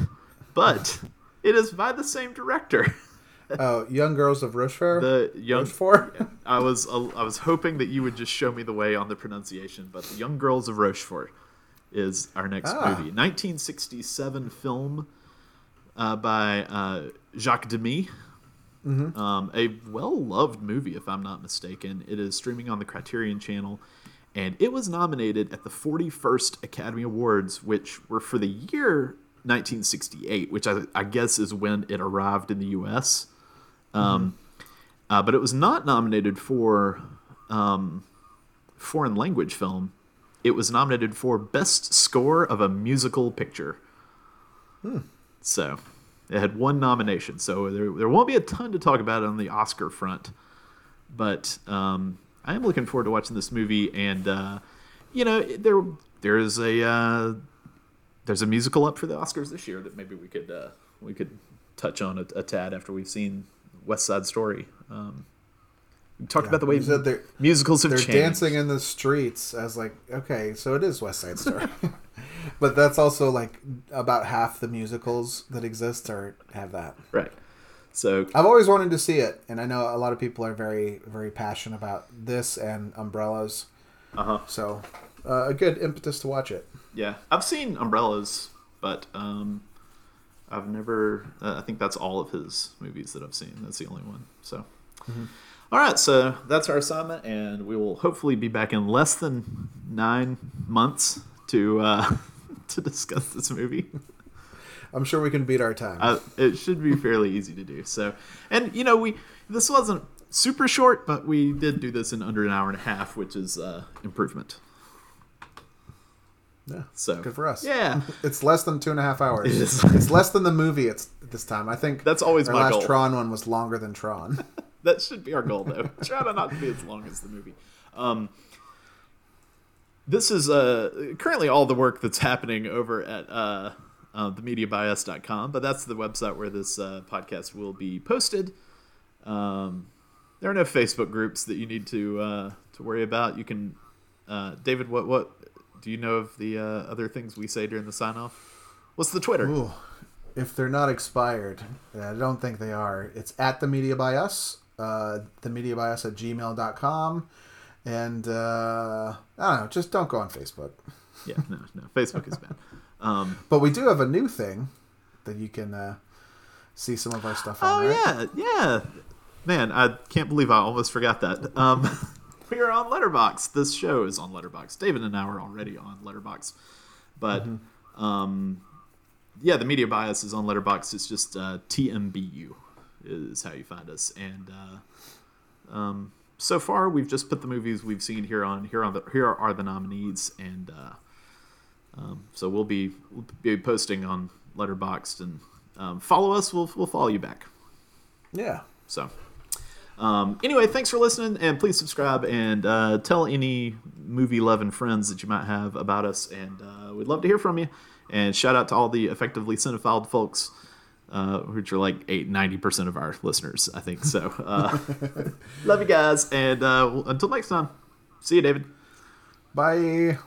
but it is by the same director. Oh, Young Girls of Rochefort? The young Rochefort? I was I was hoping that you would just show me the way on the pronunciation, but the Young Girls of Rochefort is our next Ah. movie. 1967 film uh, by uh, Jacques Demy. Um, a well-loved movie, if I'm not mistaken. It is streaming on the Criterion Channel, and it was nominated at the 41st Academy Awards, which were for the year 1968, which I, I guess is when it arrived in the U.S. Um, uh, but it was not nominated for um, foreign language film. It was nominated for best score of a musical picture. So it had one nomination. So there, there won't be a ton to talk about on the Oscar front. But um, I am looking forward to watching this movie. And, uh, you know, there there is a uh, there's a musical up for the Oscars this year that maybe we could uh, we could touch on a, a tad after we've seen West Side Story. Um, we talked about the way said they're, musicals have they're changed. dancing in the streets. I was like, okay, so it is West Side Story. but that's also like about half the musicals that exist are have that. right. So I've always wanted to see it, and I know a lot of people are very, very passionate about this and umbrellas. uh huh. So, uh, a good impetus to watch it. Yeah, I've seen Umbrellas, but um, I've never. Uh, I think that's all of his movies that I've seen. That's the only one. So, All right, so that's our assignment, and we will hopefully be back in less than nine months to uh, to discuss this movie. I'm sure we can beat our time. Uh, it should be fairly easy to do. So, and you know, we this wasn't super short, but we did do this in under an hour and a half, which is uh, improvement. yeah, So good for us. Yeah, It's less than two and a half hours. It is. It's less than the movie. It's this time. I think That's always our my last goal. Tron one was longer than Tron. that should be our goal, though. Try to not be as long as the movie. Um, this is uh, currently all the work that's happening over at uh, uh, themediabias.com, but that's the website where this uh, podcast will be posted. Um, there are no Facebook groups that you need to uh, to worry about. You can, uh, David. What what do you know of the uh, other things we say during the sign off? What's the Twitter? Ooh, if they're not expired, I don't think they are. It's at the media by us, uh, the media by us at gmail.com. And uh, I don't know, just don't go on Facebook. Yeah, no, no. Facebook is bad. Um, But we do have a new thing that you can uh, see some of our stuff on. Oh right? yeah, yeah. Man, I can't believe I almost forgot that. Um, we are on Letterboxd. This show is on Letterboxd. David and I were already on Letterboxd, but um, yeah, the media bias is on Letterboxd. It's just uh, TMBU is how you find us, and uh, um, so far we've just put the movies we've seen here on here on the here are the nominees, and uh, um, so we'll be we'll be posting on Letterboxd and um, follow us. We'll we'll follow you back. Yeah. So, um, anyway, thanks for listening, and please subscribe and uh, tell any movie loving friends that you might have about us, and uh, we'd love to hear from you. And shout out to all the effectively cinephiled folks, uh, which are like ninety percent of our listeners, I think. So, uh, love you guys, and uh, until next time, see you, David. Bye.